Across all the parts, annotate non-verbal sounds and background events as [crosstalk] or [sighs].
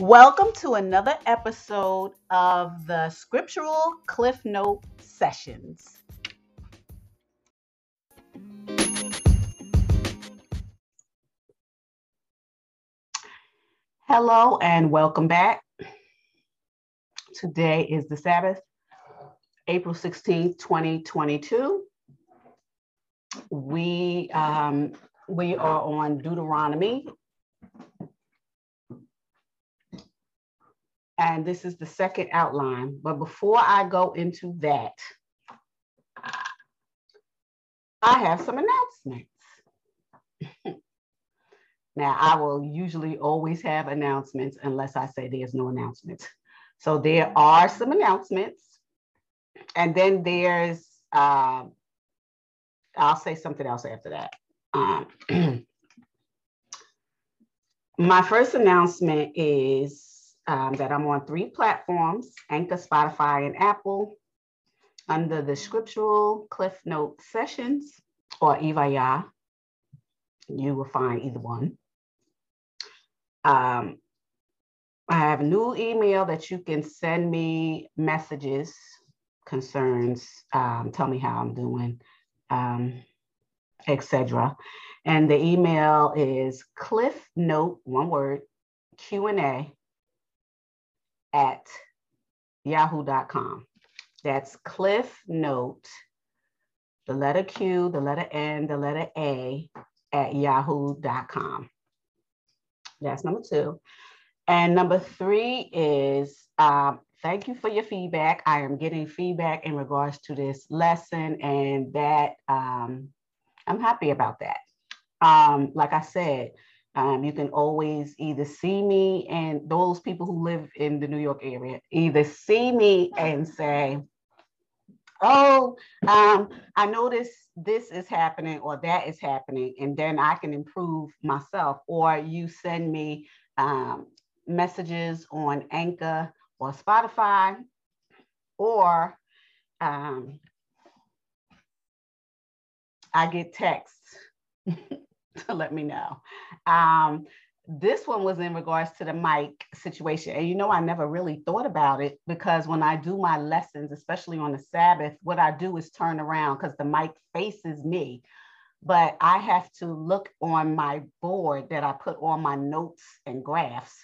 Welcome to another episode of the Scriptural Cliff Note Sessions. Hello and welcome back. Today is the Sabbath, April 16th, 2022. We um, we are on Deuteronomy And this is the second outline. But before I go into that, I have some announcements. [laughs] now, I will usually always have announcements unless I say there's no announcements. So there are some announcements. And then there's, uh, I'll say something else after that. Um, [clears throat] my first announcement is um, that I'm on three platforms Anchor, Spotify, and Apple under the Scriptural Cliff Note Sessions or Yveayah. You will find either one. Um, I have a new email that you can send me messages, concerns, um, tell me how I'm doing, um, etc. And the email is cliff note, one word, Q&A at yahoo.com. That's Cliff Note, the letter Q, the letter N, the letter A at yahoo.com. That's number two. And number three is um, thank you for your feedback. I am getting feedback in regards to this lesson, and that um, I'm happy about that. Um, like I said, um, you can always either see me and those people who live in the New York area either see me and say, oh, um, I noticed this is happening or that is happening, and then I can improve myself. Or you send me um, messages on Anchor or Spotify, or um, I get texts [laughs] [laughs] let me know. Um, this one was in regards to the mic situation. And you know, I never really thought about it because when I do my lessons, especially on the Sabbath, what I do is turn around because the mic faces me. But I have to look on my board that I put all my notes and graphs,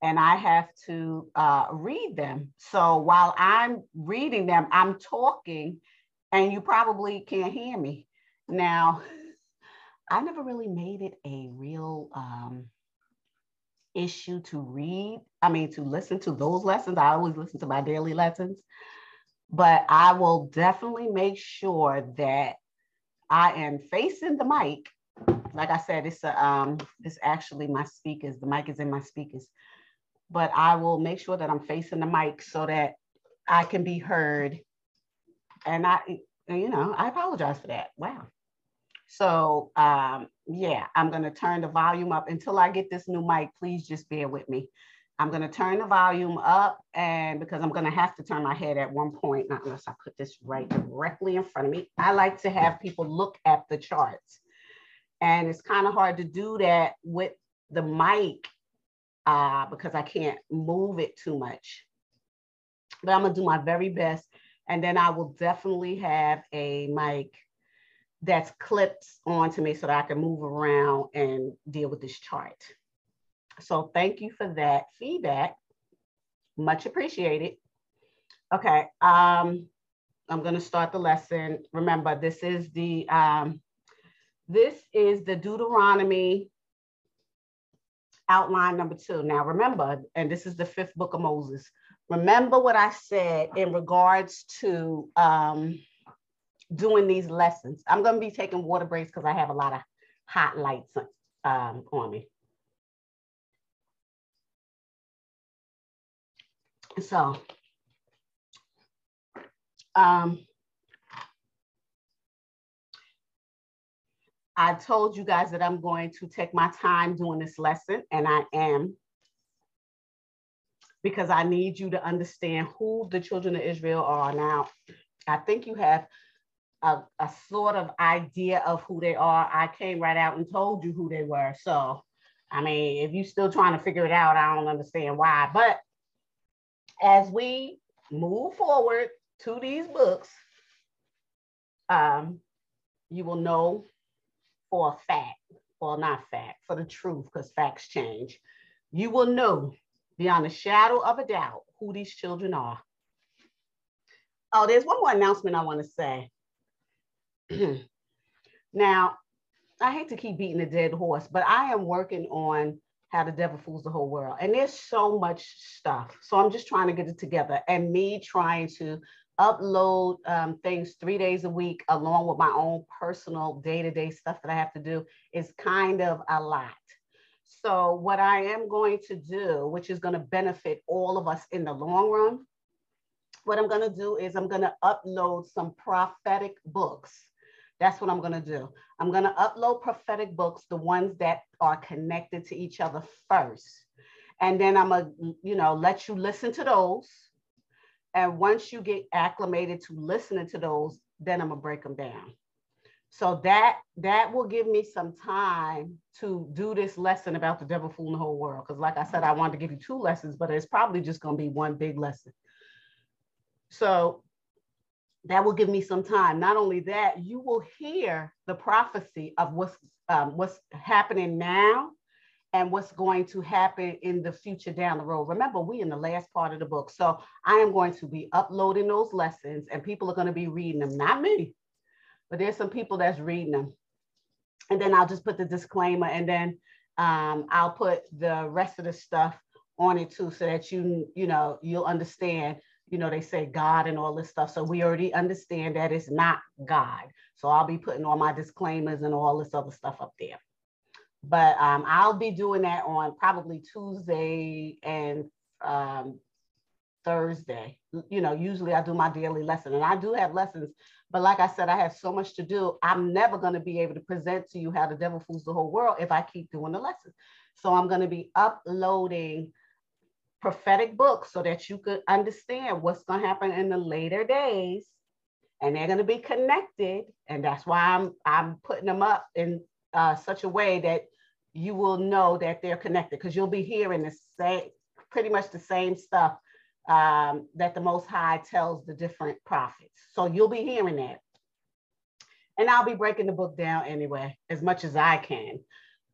and I have to uh, read them. So while I'm reading them, I'm talking, and you probably can't hear me. Now, [laughs] I never really made it a real um, issue to read. I mean, to listen to those lessons. I always listen to my daily lessons, but I will definitely make sure that I am facing the mic. Like I said, it's a um, it's actually my speakers. The mic is in my speakers, but I will make sure that I'm facing the mic so that I can be heard. And I, you know, I apologize for that. Wow. So um, yeah, I'm gonna turn the volume up until I get this new mic. Please just bear with me. I'm gonna turn the volume up and because I'm gonna have to turn my head at one point, not unless I put this right directly in front of me. I like to have people look at the charts. And it's kind of hard to do that with the mic uh, because I can't move it too much. But I'm gonna do my very best. And then I will definitely have a mic that's clipped onto me so that I can move around and deal with this chart. So thank you for that feedback. Much appreciated. Okay, um, I'm gonna start the lesson. Remember, this is the um, this is the Deuteronomy outline number two. Now remember, and this is the fifth book of Moses. Remember what I said in regards to um, doing these lessons. I'm going to be taking water breaks because I have a lot of hot lights um, on me. So, um, I told you guys that I'm going to take my time doing this lesson, and I am because I need you to understand who the children of Israel are. Now, I think you have a, a sort of idea of who they are. I came right out and told you who they were. So I mean, if you're still trying to figure it out, I don't understand why. But as we move forward to these books, um, you will know for a fact, well, not fact, for the truth, because facts change. You will know beyond a shadow of a doubt who these children are. Oh, there's one more announcement I want to say. [clears throat] now, I hate to keep beating a dead horse, but I am working on how the devil fools the whole world. And there's so much stuff. So I'm just trying to get it together. And me trying to upload um, things three days a week, along with my own personal day to day stuff that I have to do, is kind of a lot. So, what I am going to do, which is going to benefit all of us in the long run, what I'm going to do is I'm going to upload some prophetic books. That's what I'm going to do. I'm going to upload prophetic books, the ones that are connected to each other first. And then I'm going to, you know, let you listen to those and once you get acclimated to listening to those, then I'm gonna break them down. So that that will give me some time to do this lesson about the devil fooling the whole world. Because like I said, I wanted to give you two lessons, but it's probably just gonna be one big lesson. So that will give me some time. Not only that, you will hear the prophecy of what's um, what's happening now and what's going to happen in the future down the road. Remember, we in the last part of the book. So I am going to be uploading those lessons and people are going to be reading them, not me, but there's some people that's reading them. And then I'll just put the disclaimer and then um, I'll put the rest of the stuff on it too, so that you, you know, you'll understand, you know, they say God and all this stuff. So we already understand that it's not God. So I'll be putting all my disclaimers and all this other stuff up there but um, I'll be doing that on probably Tuesday and um, Thursday. You know, usually I do my daily lesson and I do have lessons, but like I said, I have so much to do. I'm never going to be able to present to you how the devil fools the whole world if I keep doing the lessons. So I'm going to be uploading prophetic books so that you could understand what's going to happen in the later days and they're going to be connected and that's why i'm i'm putting them up in uh, such a way that you will know that they're connected because you'll be hearing the same, pretty much the same stuff um, that the Most High tells the different prophets. So you'll be hearing that. And I'll be breaking the book down anyway, as much as I can.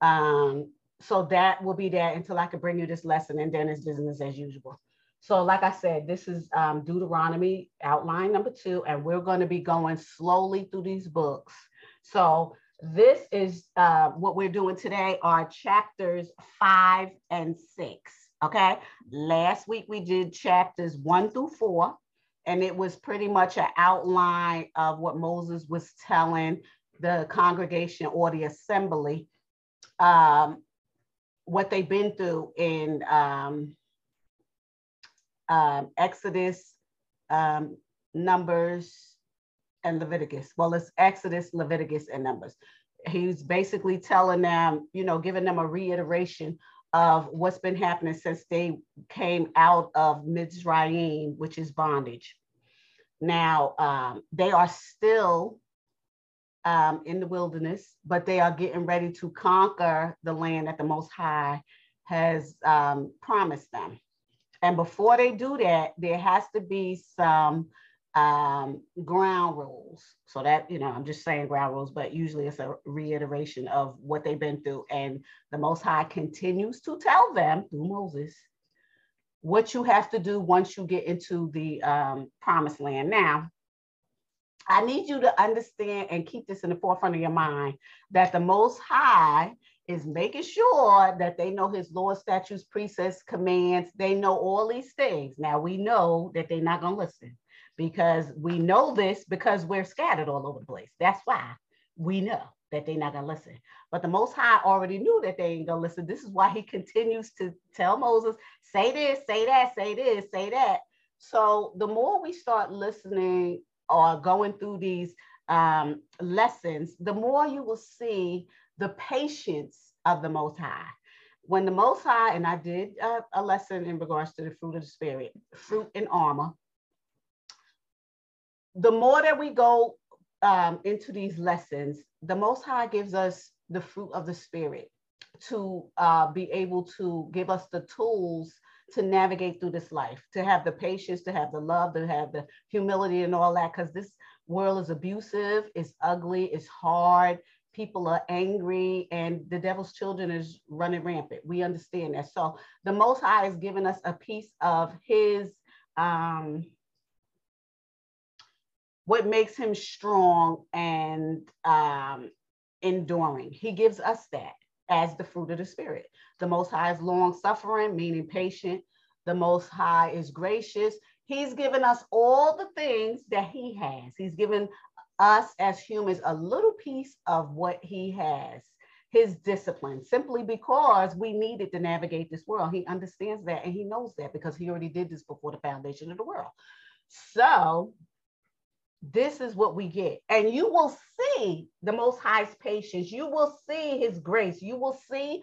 Um, so that will be there until I can bring you this lesson, and then it's business as usual. So, like I said, this is um, Deuteronomy outline number two, and we're going to be going slowly through these books. So, this is uh, what we're doing today are chapters five and six. Okay. Last week we did chapters one through four, and it was pretty much an outline of what Moses was telling the congregation or the assembly, um, what they've been through in um, um, Exodus, um, Numbers, and Leviticus. Well, it's Exodus, Leviticus, and Numbers. He's basically telling them, you know, giving them a reiteration of what's been happening since they came out of Mitzrayim, which is bondage. Now, um, they are still um, in the wilderness, but they are getting ready to conquer the land that the Most High has um, promised them. And before they do that, there has to be some um, ground rules. So that, you know, I'm just saying ground rules, but usually it's a reiteration of what they've been through. And the Most High continues to tell them through Moses what you have to do once you get into the um, promised land. Now, I need you to understand and keep this in the forefront of your mind that the Most High is making sure that they know his law, statutes, precepts, commands. They know all these things. Now we know that they're not going to listen because we know this because we're scattered all over the place. That's why we know that they're not going to listen. But the Most High already knew that they ain't going to listen. This is why he continues to tell Moses, say this, say that, say this, say that. So the more we start listening or going through these um, lessons, the more you will see the patience of the Most High. When the Most High, and I did uh, a lesson in regards to the fruit of the Spirit, fruit and armor, the more that we go um, into these lessons, the Most High gives us the fruit of the Spirit to uh, be able to give us the tools to navigate through this life, to have the patience, to have the love, to have the humility and all that, because this world is abusive, it's ugly, it's hard, people are angry, and the devil's children is running rampant. We understand that. So the Most High has given us a piece of his um, what makes him strong and um, enduring. He gives us that as the fruit of the Spirit. The Most High is long suffering, meaning patient. The Most High is gracious. He's given us all the things that He has. He's given us as humans a little piece of what He has. His discipline, simply because we needed to navigate this world. He understands that and he knows that because he already did this before the foundation of the world. So this is what we get. And you will see the Most High's patience. You will see His grace. You will see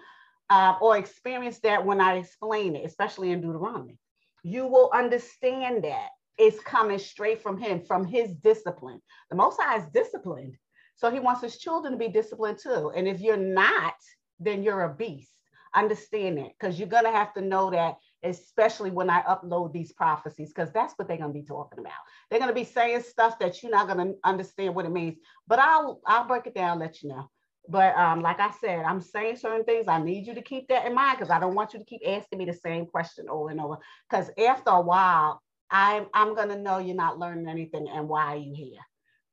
uh, or experience that when I explain it, especially in Deuteronomy. You will understand that it's coming straight from Him, from His discipline. The Most High is disciplined. So He wants His children to be disciplined too. And if you're not, then you're a beast. Understand that because you're going to have to know that especially when I upload these prophecies, because that's what they're going to be talking about. They're going to be saying stuff that you're not going to understand what it means. But I'll I'll break it down, let you know. But um, like I said, I'm saying certain things. I need you to keep that in mind because I don't want you to keep asking me the same question over and over. Because after a while, I'm I'm gonna know you're not learning anything and why are you here.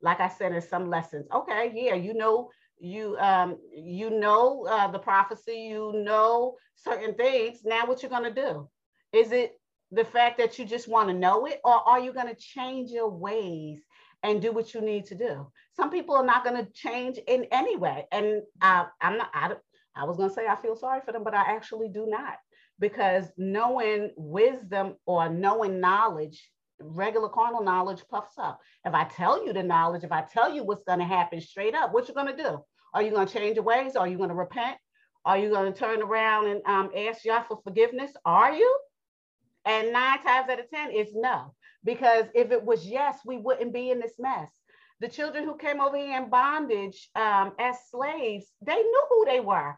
Like I said in some lessons, okay, yeah, you know you um you know uh, the prophecy, you know certain things. Now what you're gonna do? Is it the fact that you just want to know it, or are you going to change your ways and do what you need to do? Some people are not going to change in any way. And uh, I'm not, I, I was going to say I feel sorry for them, but I actually do not because knowing wisdom or knowing knowledge, regular carnal knowledge puffs up. If I tell you the knowledge, if I tell you what's going to happen straight up, what you going to do? Are you going to change your ways? Are you going to repent? Are you going to turn around and um, ask Yah for forgiveness? Are you? And nine times out of 10 it's no, because if it was yes, we wouldn't be in this mess. The children who came over here in bondage um, as slaves, they knew who they were.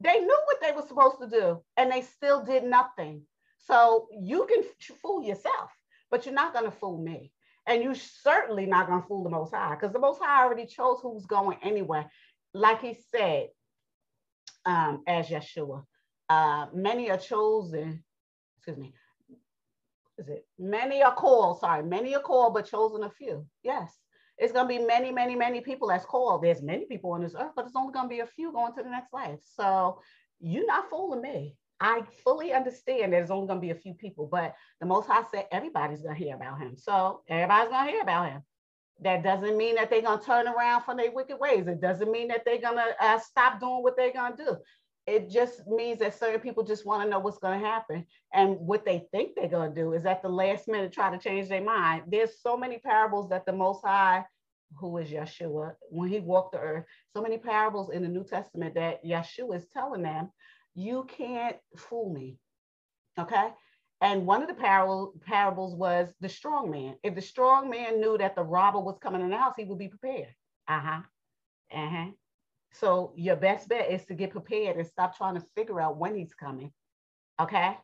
They knew what they were supposed to do, and they still did nothing. So you can fool yourself, but you're not going to fool me. And you're certainly not going to fool the Most High because the Most High already chose who's going anyway. Like he said, um, as Yeshua, uh, many are chosen, excuse me, is it many are called? Sorry, many are called, but chosen a few. Yes, it's going to be many, many, many people that's called. There's many people on this earth, but it's only going to be a few going to the next life. So you're not fooling me. I fully understand there's only going to be a few people, but the Most High said everybody's going to hear about him. So everybody's going to hear about him. That doesn't mean that they're going to turn around from their wicked ways. It doesn't mean that they're going to uh, stop doing what they're going to do it just means that certain people just want to know what's going to happen. And what they think they're going to do is at the last minute try to change their mind. There's so many parables that the Most High, who is Yeshua, when he walked the earth, so many parables in the New Testament that Yeshua is telling them, you can't fool me. Okay. And one of the parable, parables was the strong man. If the strong man knew that the robber was coming in the house, he would be prepared. Uh huh. Uh huh. So your best bet is to get prepared and stop trying to figure out when he's coming. Okay.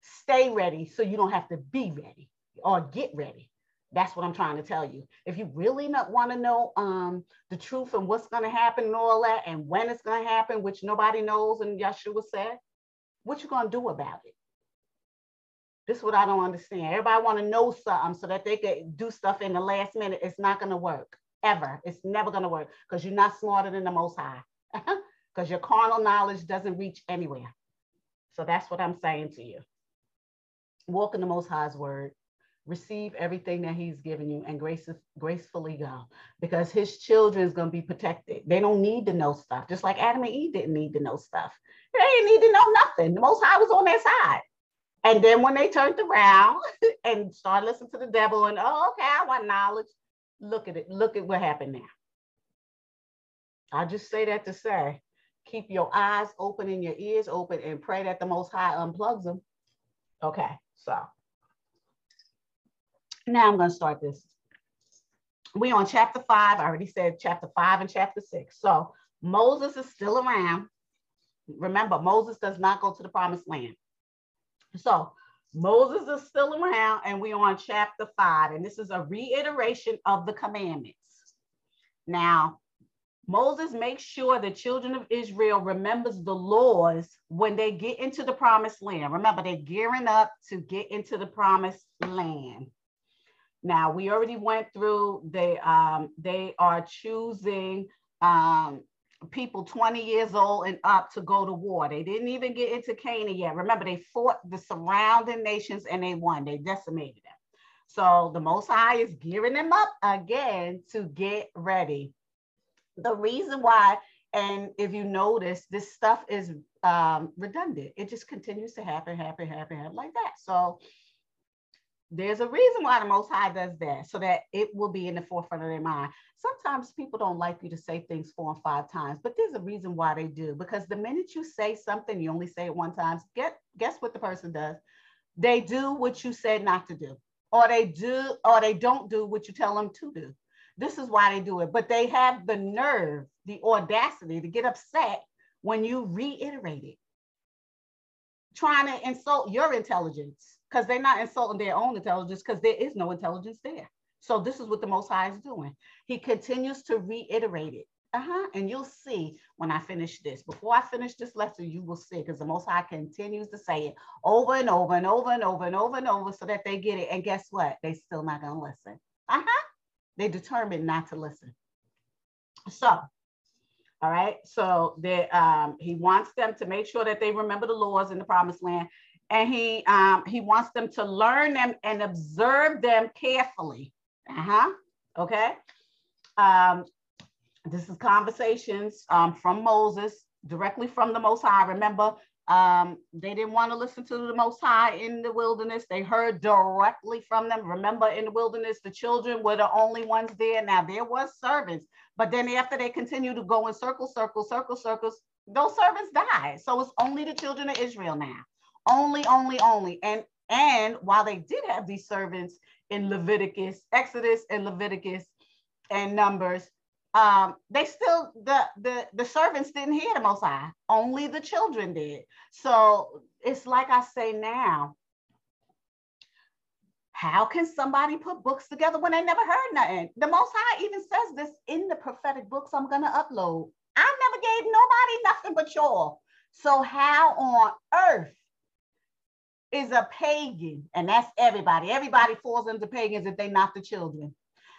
Stay ready so you don't have to be ready or get ready. That's what I'm trying to tell you. If you really not want to know um, the truth and what's going to happen and all that, and when it's going to happen, which nobody knows, and Yeshua said, what you going to do about it? This is what I don't understand. Everybody want to know something so that they can do stuff in the last minute. It's not going to work ever. It's never going to work because you're not smarter than the Most High [laughs] because your carnal knowledge doesn't reach anywhere. So that's what I'm saying to you. Walk in the Most High's word, receive everything that He's given you, and grace, gracefully go because His children is going to be protected. They don't need to know stuff, just like Adam and Eve didn't need to know stuff. They didn't need to know nothing. The Most High was on their side. And then when they turned around [laughs] and started listening to the devil and, oh, okay, I want knowledge, look at it. Look at what happened now. I just say that to say, keep your eyes open and your ears open and pray that the Most High unplugs them. Okay, so now I'm going to start this. We on chapter five. I already said chapter five and chapter six. So Moses is still around. Remember, Moses does not go to the promised land. So Moses is still around, and we're on chapter five, and this is a reiteration of the commandments. Now, Moses makes sure the children of Israel remembers the laws when they get into the promised land. Remember, they're gearing up to get into the promised land. Now, we already went through, they, um, they are choosing um, people 20 years old and up to go to war. They didn't even get into Canaan yet. Remember, they fought the surrounding nations and they won. They decimated them. So the Most High is gearing them up again to get ready. The reason why, and if you notice, this stuff is um, redundant. It just continues to happen, happen, happen, happen like that. So there's a reason why the Most High does that, so that it will be in the forefront of their mind. Sometimes people don't like you to say things four and five times, but there's a reason why they do. Because the minute you say something, you only say it one time. Get guess what the person does? They do what you said not to do, or they do, or they don't do what you tell them to do. This is why they do it. But they have the nerve, the audacity to get upset when you reiterate it, trying to insult your intelligence because they're not insulting their own intelligence because there is no intelligence there. So this is what the Most High is doing. He continues to reiterate it. Uh-huh. And you'll see when I finish this. Before I finish this lesson, you will see because the Most High continues to say it over and over and over and over and over and over so that they get it. And guess what? They still not gonna listen. Uh-huh. They determined not to listen. So, all right. So they um he wants them to make sure that they remember the laws in the promised land and he um, he wants them to learn them and observe them carefully. Uh-huh. Okay. Um, this is conversations um, from Moses directly from the Most High. Remember, um, they didn't want to listen to the Most High in the wilderness. They heard directly from them. Remember, in the wilderness, the children were the only ones there. Now there was servants, but then after they continued to go in circles, circles, circles, circles, those servants died. So it's only the children of Israel now only, only, only. And and while they did have these servants in Leviticus, Exodus and Leviticus and Numbers, um, they still the the the servants didn't hear the Most High. Only the children did. So it's like I say now. How can somebody put books together when they never heard nothing? The Most High even says this in the prophetic books I'm gonna upload. I never gave nobody nothing but y'all. So how on earth is a pagan, and that's everybody. Everybody falls into pagans if they're not the children.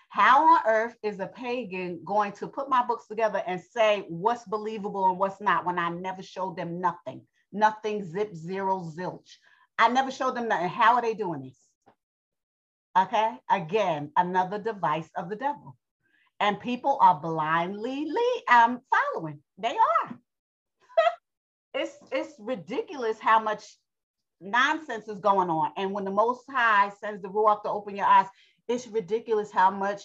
How on earth is a pagan going to put my books together and say what's believable and what's not when I never showed them nothing? Nothing, zip, zero, zilch. I never showed them nothing. How are they doing this? Okay, again, another device of the devil. And people are blindly um, following. They are. [laughs] it's, it's ridiculous how much nonsense is going on. And when the Most High sends the Ruach to open your eyes, it's ridiculous how much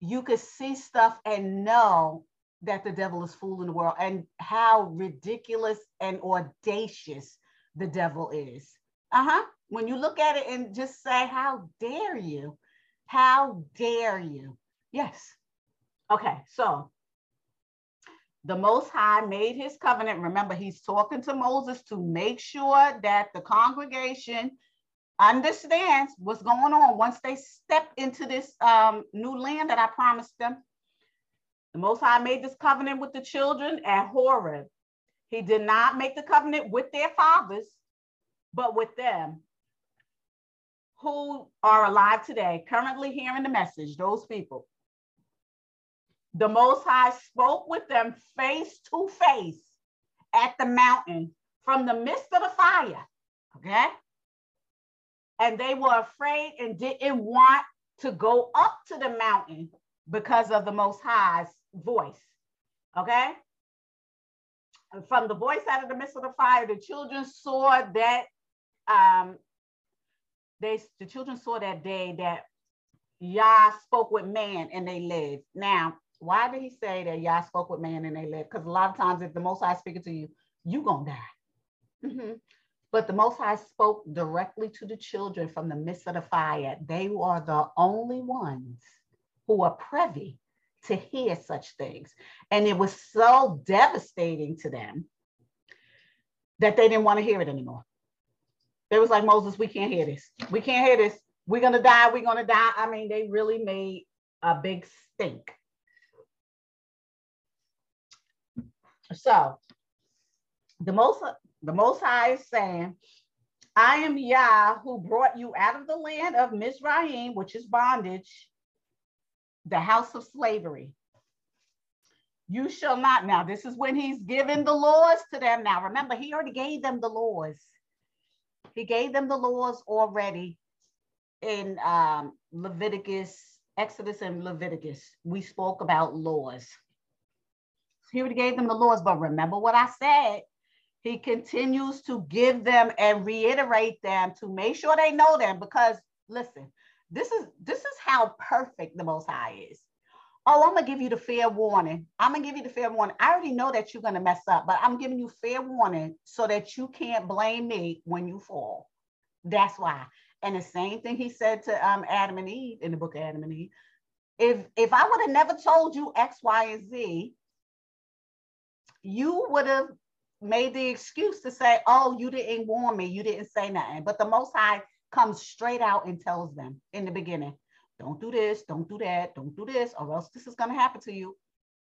you could see stuff and know that the devil is fooling the world and how ridiculous and audacious the devil is. Uh huh. When you look at it and just say, How dare you? How dare you? Yes. Okay. So the Most High made his covenant. Remember, he's talking to Moses to make sure that the congregation understands what's going on once they step into this um, new land that I promised them. The Most High made this covenant with the children at Horeb. He did not make the covenant with their fathers, but with them who are alive today, currently hearing the message, those people the Most High spoke with them face to face at the mountain from the midst of the fire. Okay. And they were afraid and didn't want to go up to the mountain because of the Most High's voice. Okay. And from the voice out of the midst of the fire, the children saw that um, they the children saw that day that Yah spoke with man and they lived. Now, why did he say that Yah spoke with man and they lived? Because a lot of times, if the Most High speaking to you, you gonna die. Mm-hmm. But the Most High spoke directly to the children from the midst of the fire. They are the only ones who are privy to hear such things. And it was so devastating to them that they didn't want to hear it anymore. They was like, Moses, we can't hear this. We can't hear this. We're going to die. We're going to die. I mean, they really made a big stink. So the most the most high is saying, I am Yah who brought you out of the land of Mizraim, which is bondage, the house of slavery. You shall not. Now, this is when he's given the laws to them. Now, remember, he already gave them the laws. He gave them the laws already in um, Leviticus, Exodus, and Leviticus. We spoke about laws. He already gave them the laws, but remember what I said. He continues to give them and reiterate them to make sure they know them because listen, this is this is how perfect the most high is. Oh, I'm gonna give you the fair warning. I'm gonna give you the fair warning. I already know that you're gonna mess up, but I'm giving you fair warning so that you can't blame me when you fall. That's why. And the same thing he said to um, Adam and Eve in the book of Adam and Eve. If if I would have never told you X, Y, and Z, you would have made the excuse to say, oh, you didn't warn me, you didn't say nothing. But the Most High comes straight out and tells them in the beginning, don't do this, don't do that, don't do this, or else this is going to happen to you.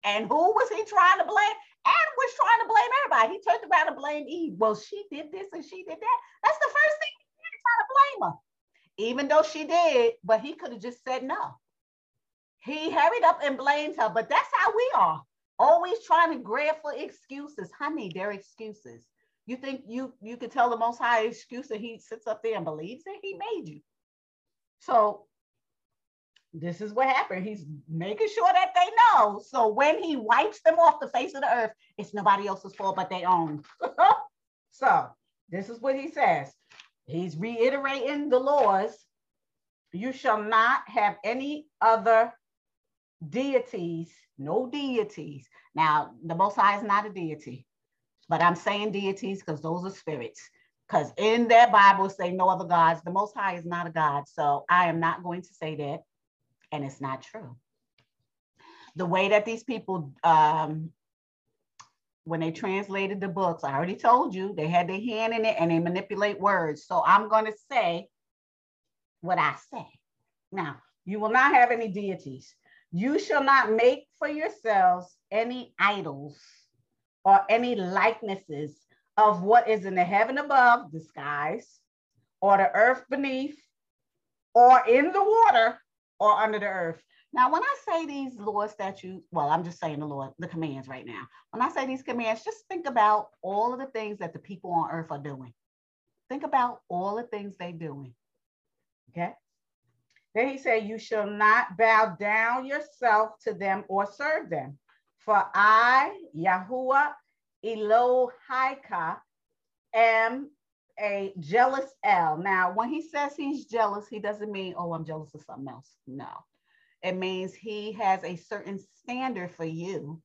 And who was he trying to blame? Adam was trying to blame everybody. He turned around and blamed Eve. Well, she did this and she did that. That's the first thing he did, trying to blame her. Even though she did, but he could have just said no. He hurried up and blamed her, but that's how we are always trying to grab for excuses. Honey, they're excuses. You think you you can tell the most high excuse and he sits up there and believes it? He made you. So this is what happened. He's making sure that they know. So when he wipes them off the face of the earth, it's nobody else's fault but their own. [laughs] so this is what he says. He's reiterating the laws. You shall not have any other deities no deities. Now, the Most High is not a deity, but I'm saying deities because those are spirits. Because in that Bible say no other gods. The Most High is not a God. So I am not going to say that. And it's not true. The way that these people, um, when they translated the books, I already told you they had their hand in it and they manipulate words. So I'm going to say what I say. Now, you will not have any deities. You shall not make for yourselves any idols or any likenesses of what is in the heaven above, the skies, or the earth beneath, or in the water, or under the earth. Now, when I say these law statutes, well, I'm just saying the law, the commands right now. When I say these commands, just think about all of the things that the people on earth are doing. Think about all the things they're doing. Okay. Then he said, You shall not bow down yourself to them or serve them. For I, Yahuwah Elohika, am a jealous El. Now, when he says he's jealous, he doesn't mean, oh, I'm jealous of something else. No. It means he has a certain standard for you.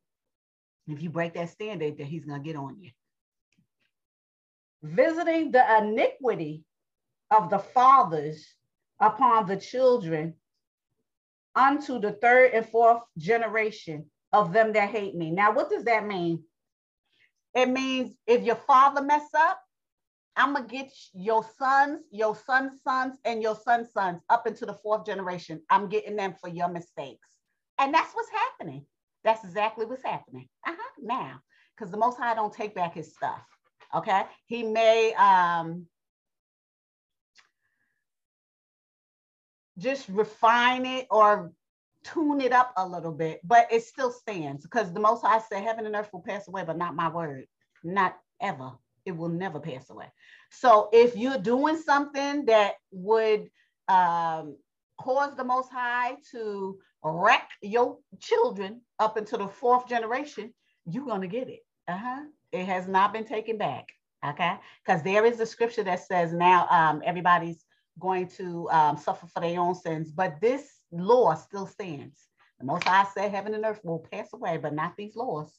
If you break that standard, then he's going to get on you. Visiting the iniquity of the fathers upon the children unto the third and fourth generation of them that hate me. Now, what does that mean? It means if your father mess up, I'm gonna get your sons, your son's sons, and your son's sons up into the fourth generation. I'm getting them for your mistakes. And that's what's happening. That's exactly what's happening. Uh-huh. Now, because the most high don't take back his stuff. Okay. He may um just refine it or tune it up a little bit, but it still stands because the most I say heaven and earth will pass away, but not my word, not ever. It will never pass away. So if you're doing something that would um, cause the most high to wreck your children up into the fourth generation, you're going to get it. Uh-huh. It has not been taken back. Okay. Because there is a scripture that says now um, everybody's going to um, suffer for their own sins. But this law still stands. The most I say heaven and earth will pass away, but not these laws.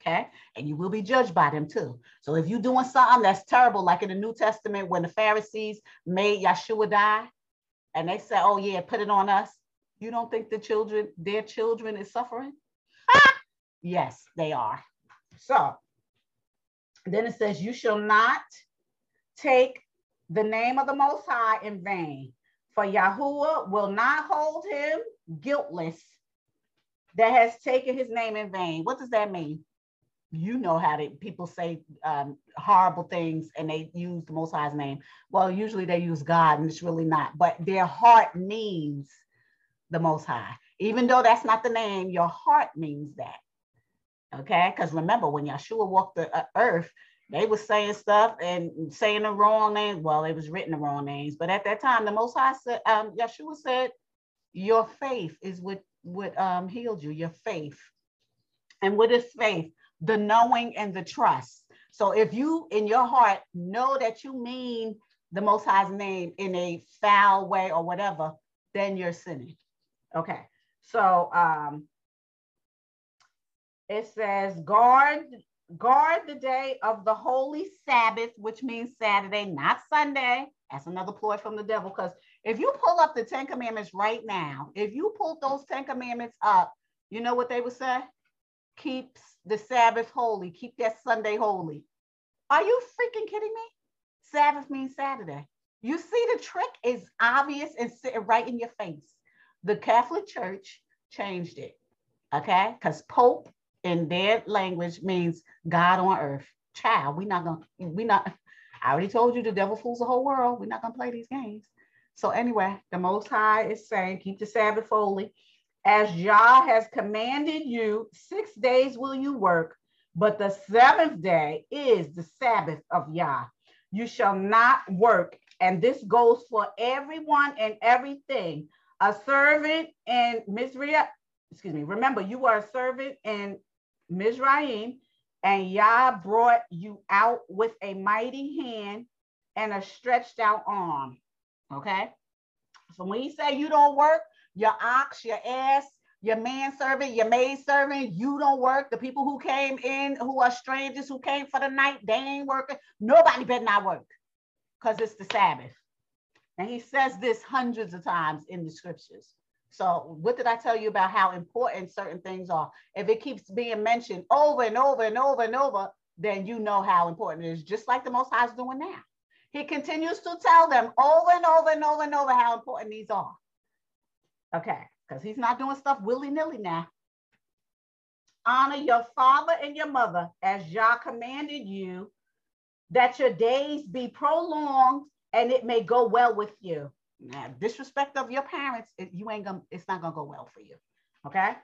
Okay. And you will be judged by them too. So if you're doing something that's terrible, like in the New Testament, when the Pharisees made Yeshua die, and they said, Oh, yeah, put it on us. You don't think the children, their children is suffering? [laughs] yes, they are. So Then it says, You shall not take the name of the Most High in vain, for Yahuwah will not hold him guiltless that has taken his name in vain. What does that mean? You know how to, people say um, horrible things and they use the Most High's name. Well, usually they use God and it's really not, but their heart means the Most High. Even though that's not the name, your heart means that. Okay, because remember when Yeshua walked the uh, earth, they was saying stuff and saying the wrong names. Well, it was written the wrong names, but at that time, the Most High said, um, Yeshua said, "Your faith is what what um, healed you. Your faith, and what is faith? The knowing and the trust. So if you in your heart know that you mean the Most High's name in a foul way or whatever, then you're sinning. Okay, so um, it says guard guard the day of the holy Sabbath, which means Saturday, not Sunday. That's another ploy from the devil. Because if you pull up the Ten Commandments right now, if you pull those Ten Commandments up, you know what they would say? Keep the Sabbath holy, keep that Sunday holy. Are you freaking kidding me? Sabbath means Saturday. You see, the trick is obvious and sitting right in your face. The Catholic Church changed it, okay? Because Pope in their language means God on earth. Child, we're not gonna, we not, I already told you the devil fools the whole world. We're not gonna play these games. So anyway, the Most High is saying, keep the Sabbath holy. As Yah has commanded you, six days will you work, but the seventh day is the Sabbath of Yah. You shall not work. And this goes for everyone and everything. A servant in Mizraim, excuse me, remember you are a servant in Mizraim, and Yah brought you out with a mighty hand and a stretched out arm. Okay. So when he say you don't work, your ox, your ass, your manservant, your maid servant, you don't work. The people who came in, who are strangers, who came for the night, they ain't working. Nobody better not work because it's the Sabbath. And he says this hundreds of times in the scriptures. So what did I tell you about how important certain things are? If it keeps being mentioned over and over and over and over, then you know how important it is, just like the Most High is doing now. He continues to tell them over and over and over and over how important these are. Okay, because he's not doing stuff willy-nilly now. Honor your father and your mother as Yah commanded you, that your days be prolonged and it may go well with you. Now, disrespect of your parents, it, you ain't gonna, it's not gonna go well for you. Okay.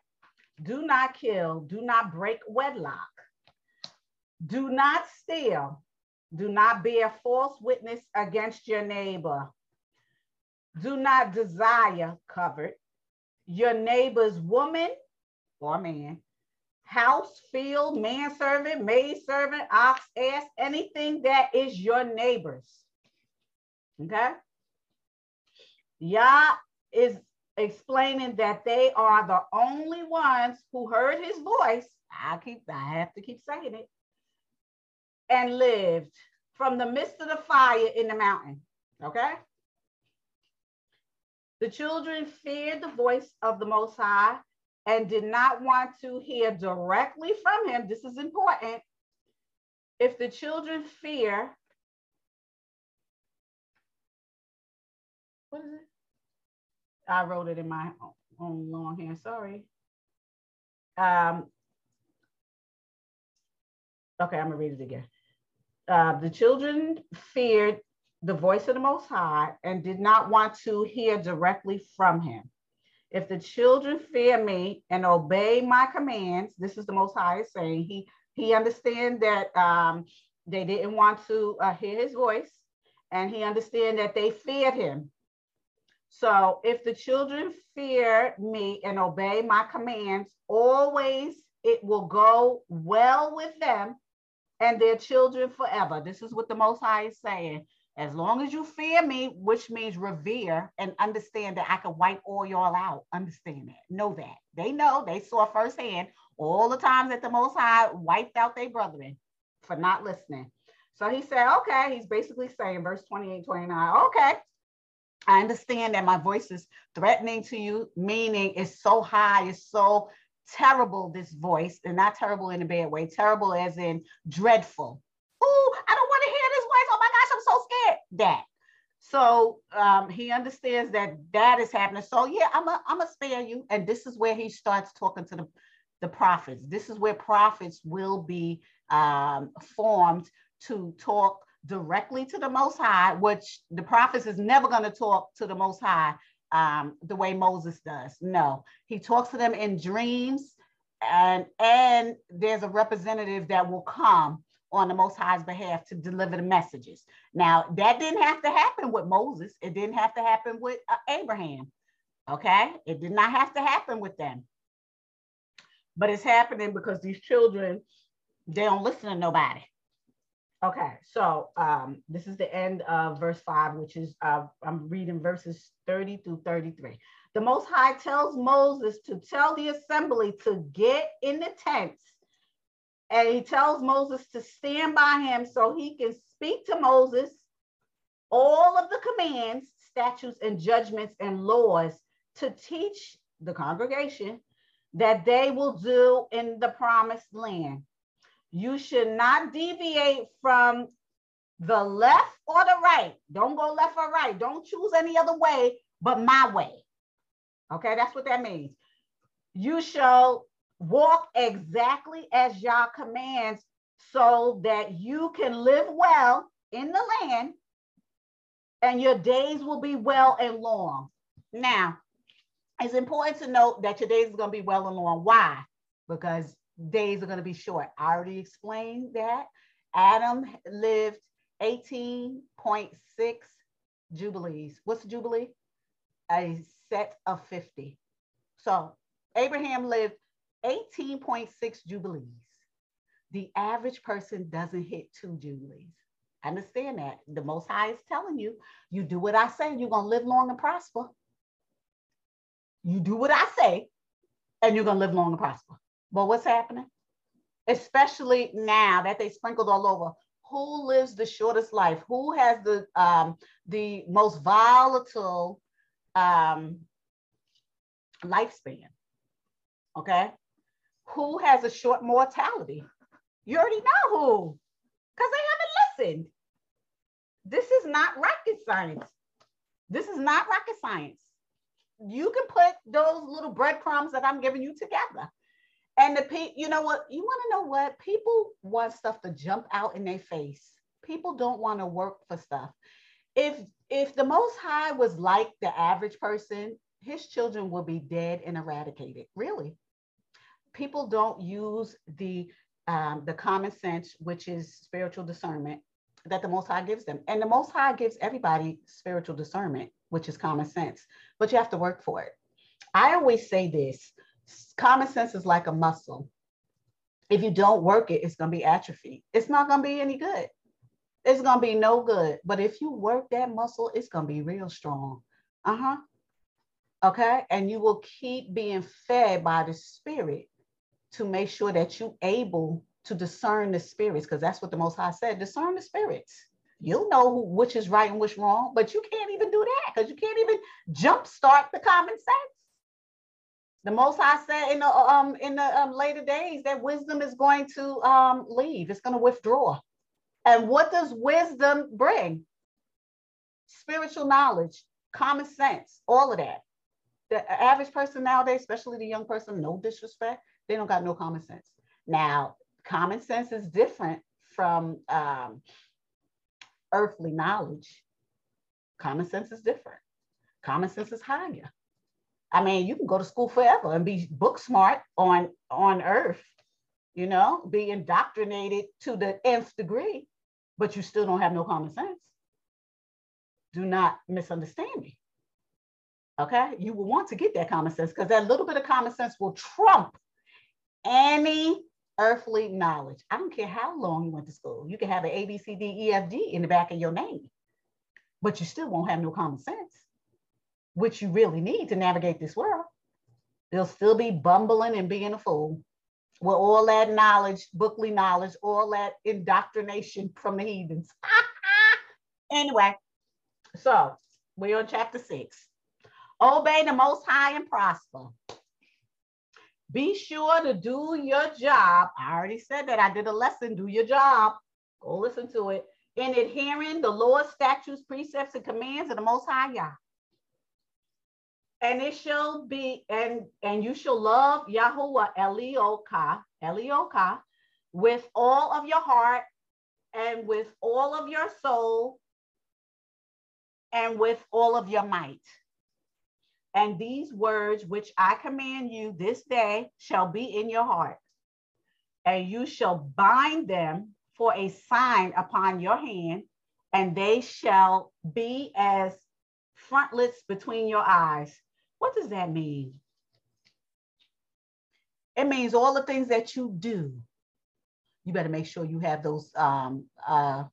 Do not kill, do not break wedlock, do not steal, do not bear false witness against your neighbor, do not desire covered your neighbor's woman or man, house, field, manservant, maidservant, ox, ass, anything that is your neighbor's. Okay. Yah is explaining that they are the only ones who heard his voice. I keep, I have to keep saying it, and lived from the midst of the fire in the mountain. Okay. The children feared the voice of the Most High and did not want to hear directly from him. This is important. If the children fear what is it? I wrote it in my own long hand, sorry. Um, okay, I'm gonna read it again. Uh, the children feared the voice of the Most High and did not want to hear directly from him. If the children fear me and obey my commands, this is the Most High saying, he, he understands that um, they didn't want to uh, hear his voice and he understand that they feared him so if the children fear me and obey my commands, always it will go well with them and their children forever. This is what the Most High is saying. As long as you fear me, which means revere and understand that I can wipe all y'all out. Understand that. Know that. They know, they saw firsthand all the times that the Most High wiped out their brethren for not listening. So he said, okay, he's basically saying, verse 28, 29, okay, I understand that my voice is threatening to you, meaning it's so high, it's so terrible, this voice, and not terrible in a bad way, terrible as in dreadful. Ooh, I don't want to hear this voice. Oh my gosh, I'm so scared. That. So um, he understands that that is happening. So yeah, I'm going I'm to spare you. And this is where he starts talking to the, the prophets. This is where prophets will be um, formed to talk directly to the Most High, which the prophets is never going to talk to the Most High um, the way Moses does. No, he talks to them in dreams, and and there's a representative that will come on the Most High's behalf to deliver the messages. Now, that didn't have to happen with Moses. It didn't have to happen with uh, Abraham. Okay, it did not have to happen with them. But it's happening because these children, they don't listen to nobody. Okay, so um, this is the end of verse five, which is uh, I'm reading verses 30 through 33. The Most High tells Moses to tell the assembly to get in the tents, and he tells Moses to stand by him so he can speak to Moses all of the commands, statutes, and judgments and laws to teach the congregation that they will do in the promised land. You should not deviate from the left or the right. Don't go left or right. Don't choose any other way but my way. Okay, that's what that means. You shall walk exactly as Yah commands so that you can live well in the land and your days will be well and long. Now, it's important to note that your days are going to be well and long. Why? Because days are going to be short. I already explained that. Adam lived 18.6 jubilees. What's a jubilee? A set of 50. So Abraham lived 18.6 jubilees. The average person doesn't hit two jubilees. Understand that. The Most High is telling you, you do what I say, you're going to live long and prosper. You do what I say, and you're going to live long and prosper. But what's happening? Especially now that they sprinkled all over. Who lives the shortest life? Who has the um, the most volatile um, lifespan? Okay. Who has a short mortality? You already know who, because they haven't listened. This is not rocket science. This is not rocket science. You can put those little breadcrumbs that I'm giving you together and the people, you know what? You want to know what? People want stuff to jump out in their face. People don't want to work for stuff. If if the Most High was like the average person, his children would be dead and eradicated. Really, people don't use the um, the common sense, which is spiritual discernment, that the Most High gives them. And the Most High gives everybody spiritual discernment, which is common sense, but you have to work for it. I always say this common sense is like a muscle. If you don't work it, it's going to be atrophy. It's not going to be any good. It's going to be no good. But if you work that muscle, it's going to be real strong. Uh huh. Okay. And you will keep being fed by the spirit to make sure that you're able to discern the spirits, because that's what the Most High said discern the spirits. You'll know which is right and which wrong, but you can't even do that because you can't even jumpstart the common sense. The Most High said in the um in the um, later days that wisdom is going to um leave. It's going to withdraw. And what does wisdom bring? Spiritual knowledge, common sense, all of that. The average person nowadays, especially the young person, no disrespect, they don't got no common sense. Now, common sense is different from um, earthly knowledge. Common sense is different. Common sense is higher. I mean, you can go to school forever and be book smart on on earth, you know, be indoctrinated to the nth degree, but you still don't have no common sense. Do not misunderstand me. Okay, you will want to get that common sense because that little bit of common sense will trump any earthly knowledge. I don't care how long you went to school. You can have an A, B, C, D, E, F, G in the back of your name, but you still won't have no common sense which you really need to navigate this world, they'll still be bumbling and being a fool with all that knowledge, bookly knowledge, all that indoctrination from the heathens. [laughs] anyway, so we're on chapter six. Obey the Most High and prosper. Be sure to do your job. I already said that. I did a lesson. Do your job. Go listen to it. in adhering the Lord's statutes, precepts, and commands of the Most High Yah. And it shall be, and and you shall love Yahuwah Elioka, Elioka, with all of your heart and with all of your soul and with all of your might. And these words which I command you this day shall be in your heart, and you shall bind them for a sign upon your hand, and they shall be as frontlets between your eyes. What does that mean? It means all the things that you do. You better make sure you have those um, uh,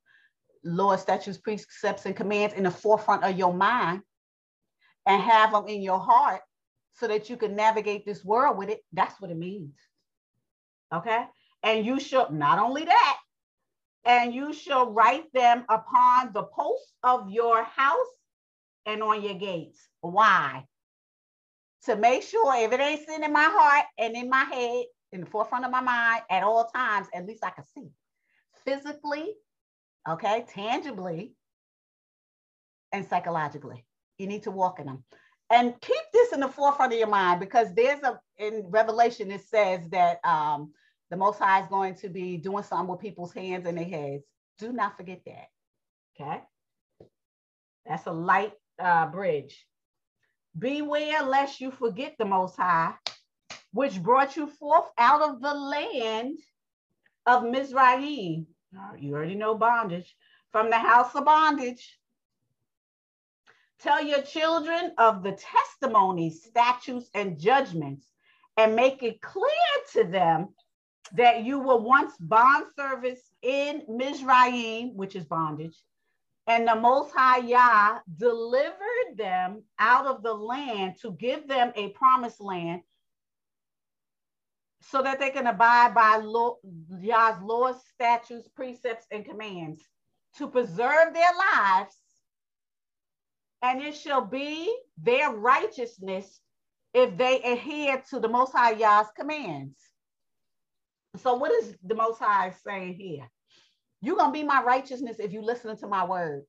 law, statutes, precepts, and commands in the forefront of your mind and have them in your heart so that you can navigate this world with it. That's what it means. Okay. And you shall not only that, and you shall write them upon the posts of your house and on your gates. Why? To make sure if it ain't sitting in my heart and in my head, in the forefront of my mind at all times, at least I can see physically, okay, tangibly, and psychologically. You need to walk in them. And keep this in the forefront of your mind because there's a, in Revelation, it says that um, the Most High is going to be doing something with people's hands and their heads. Do not forget that. Okay. That's a light uh, bridge. Beware lest you forget the Most High, which brought you forth out of the land of Mizraim. You already know bondage. From the house of bondage. Tell your children of the testimonies, statutes, and judgments, and make it clear to them that you were once bond service in Mizraim, which is bondage, and the Most High Yah delivered them out of the land to give them a promised land so that they can abide by law, Yah's laws, statutes, precepts, and commands to preserve their lives. And it shall be their righteousness if they adhere to the Most High Yah's commands. So, what is the Most High saying here? You're going to be my righteousness if you listen to my word.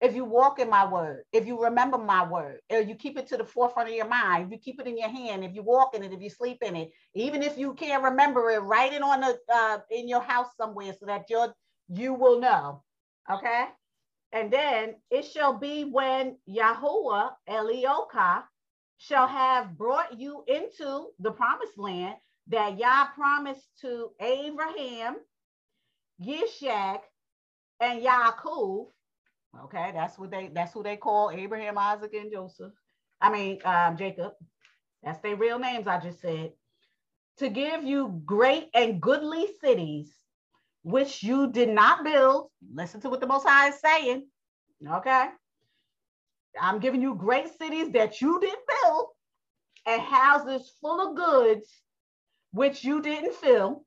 If you walk in my word, if you remember my word, if you keep it to the forefront of your mind, if you keep it in your hand, if you walk in it, if you sleep in it, even if you can't remember it, write it on the uh, in your house somewhere so that you you will know. Okay. And then it shall be when Yahuwah Elioka shall have brought you into the promised land that Yah promised to Abraham, Yishak, and Yaakov. Okay, that's what they that's who they call Abraham, Isaac, and Joseph. I mean um, Jacob. That's their real names. I just said to give you great and goodly cities, which you did not build. Listen to what the Most High is saying. Okay, I'm giving you great cities that you didn't build, and houses full of goods which you didn't fill,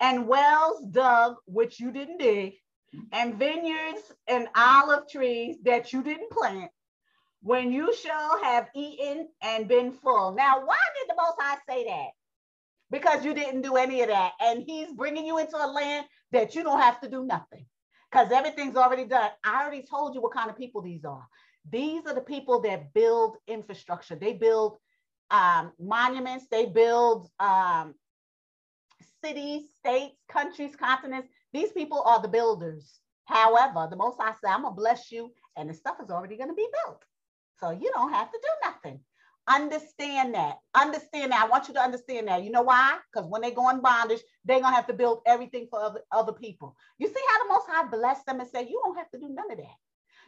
and wells dug, which you didn't dig, and vineyards and olive trees that you didn't plant, when you shall have eaten and been full. Now, why did the Most High say that? Because you didn't do any of that. And He's bringing you into a land that you don't have to do nothing because everything's already done. I already told you what kind of people these are. These are the people that build infrastructure, they build um, monuments, they build um, cities, states, countries, continents. These people are the builders. However, the most I say, I'm gonna bless you, and the stuff is already gonna be built. So you don't have to do nothing. Understand that. Understand that. I want you to understand that. You know why? Because when they go in bondage, they're gonna have to build everything for other, other people. You see how the most high bless them and say, you don't have to do none of that.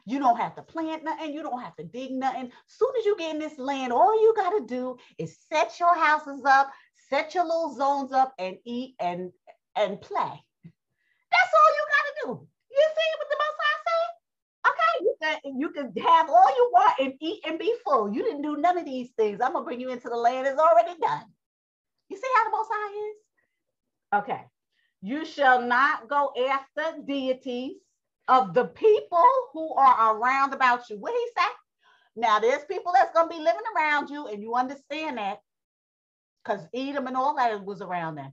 You don't have to plant nothing. You don't have to dig nothing. Soon as you get in this land, all you got to do is set your houses up, set your little zones up, and eat and and play. That's all you got to do. You see what the Most High say? Okay, you can, you can have all you want and eat and be full. You didn't do none of these things. I'm gonna bring you into the land that's already done. You see how the Most High is? Okay. You shall not go after deities of the people who are around about you. What he say? Now there's people that's gonna be living around you, and you understand that because Edom and all that was around them.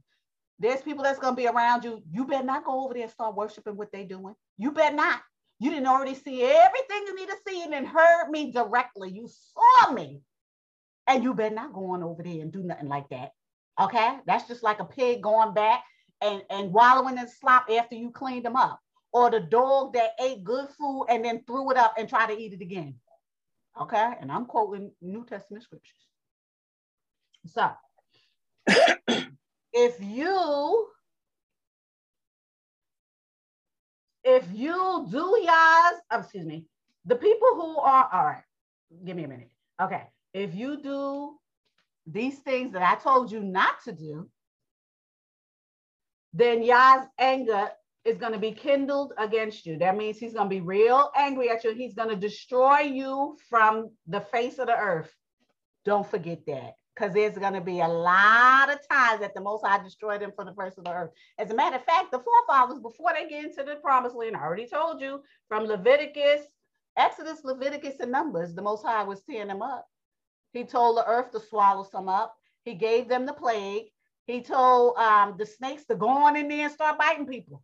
There's people that's gonna be around you. You better not go over there and start worshiping what they're doing. You better not. You didn't already see everything you need to see and then heard me directly. You saw me. And you better not go on over there and do nothing like that. Okay? That's just like a pig going back and, and wallowing in slop after you cleaned them up. Or the dog that ate good food and then threw it up and tried to eat it again. Okay? And I'm quoting New Testament scriptures. So if you if you do y'all's, oh, excuse me, the people who are, all right, give me a minute. Okay. If you do these things that I told you not to do, then Yah's anger is going to be kindled against you. That means he's going to be real angry at you. He's going to destroy you from the face of the earth. Don't forget that because there's going to be a lot of times that the Most High destroyed them from the face of the earth. As a matter of fact, the forefathers, before they get into the promised land, I already told you from Leviticus, Exodus, Leviticus, and Numbers, the Most High was tearing them up. He told the earth to swallow some up. He gave them the plague. He told um, the snakes to go on in there and start biting people.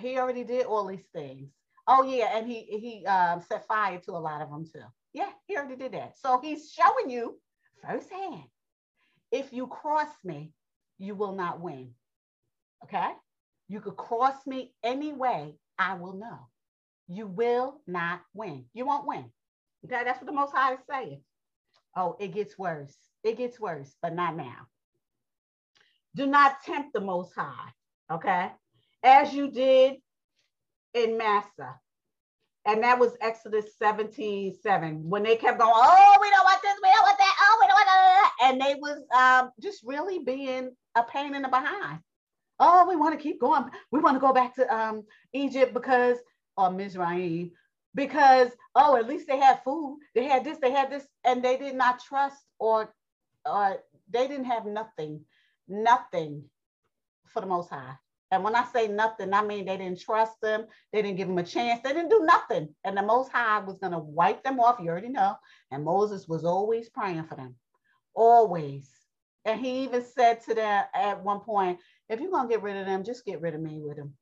He already did all these things. Oh yeah, and he he um, set fire to a lot of them too. Yeah, he already did that. So he's showing you firsthand if you cross me, you will not win. Okay? You could cross me any way, I will know. You will not win. You won't win. Okay, that's what the Most High is saying. Oh, it gets worse. It gets worse, but not now. Do not tempt the Most High, okay? As you did in Massah. And that was Exodus 17 7. When they kept going, oh, we don't And they was um, just really being a pain in the behind. Oh, we want to keep going. We want to go back to um, Egypt because, or Mizraim, because, oh, at least they had food. They had this, they had this, and they did not trust or, or they didn't have nothing, nothing for the Most High. And when I say nothing, I mean they didn't trust them. They didn't give them a chance. They didn't do nothing. And the Most High was going to wipe them off. You already know. And Moses was always praying for them, always. And he even said to them at one point, if you're going to get rid of them, just get rid of me with them.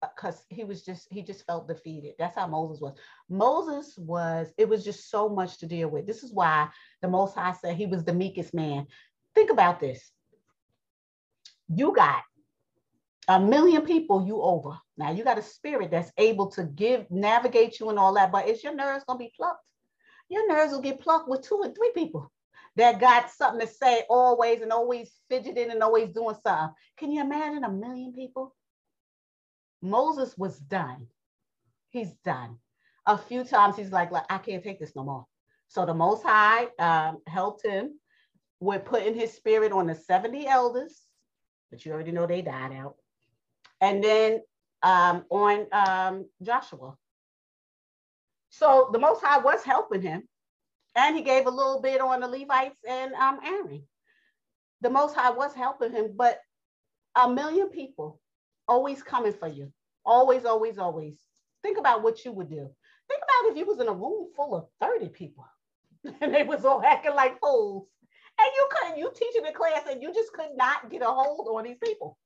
Because uh, he was just, he just felt defeated. That's how Moses was. Moses was, it was just so much to deal with. This is why the Most High said he was the meekest man. Think about this you got a million people you over. Now you got a spirit that's able to give, navigate you and all that, but is your nerves gonna be plucked? Your nerves will get plucked with two or three people that got something to say always and always fidgeting and always doing something. Can you imagine a million people? Moses was done. He's done. A few times he's like, I can't take this no more. So the Most High um, helped him with putting his spirit on the 70 elders but you already know they died out. And then um, on um, Joshua. So the Most High was helping him, and he gave a little bit on the Levites and um, Aaron. The Most High was helping him, but a million people always coming for you. Always, always, always. Think about what you would do. Think about if you was in a room full of 30 people [laughs] and they was all acting like fools and you couldn't, you teaching the class and you just could not get a hold on these people.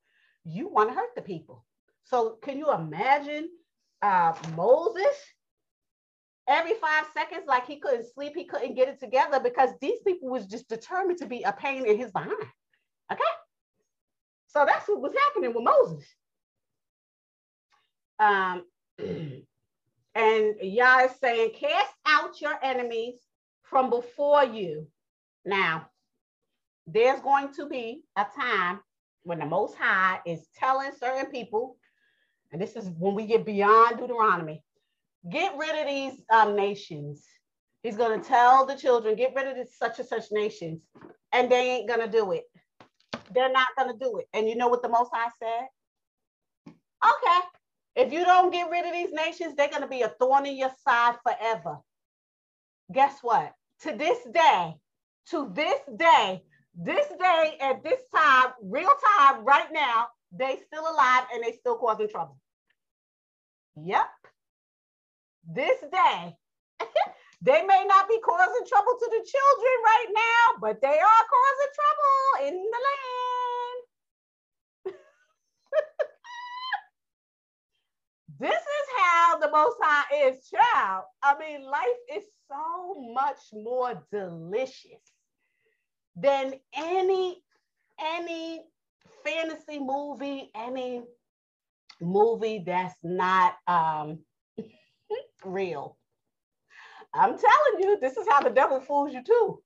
You want to hurt the people. So can you imagine uh, Moses every five seconds, like he couldn't sleep, he couldn't get it together because these people was just determined to be a pain in his behind. Okay. So that's what was happening with Moses. Um, [clears throat] and Yah is saying, cast out your enemies from before you. Now, there's going to be a time when the Most High is telling certain people, and this is when we get beyond Deuteronomy, get rid of these um, nations. He's going to tell the children, get rid of this such and such nations, and they ain't going to do it. They're not going to do it. And you know what the Most High said? Okay, if you don't get rid of these nations, they're going to be a thorn in your side forever. Guess what? To this day, to this day, this day at this time, real time, right now, they still alive and they still causing trouble. Yep this day. [laughs] they may not be causing trouble to the children right now, but they are causing trouble in the land. [laughs] this is how the Most High is, child. I mean, life is so much more delicious than any any fantasy movie, any movie that's not um, real. I'm telling you, this is how the devil fools you too.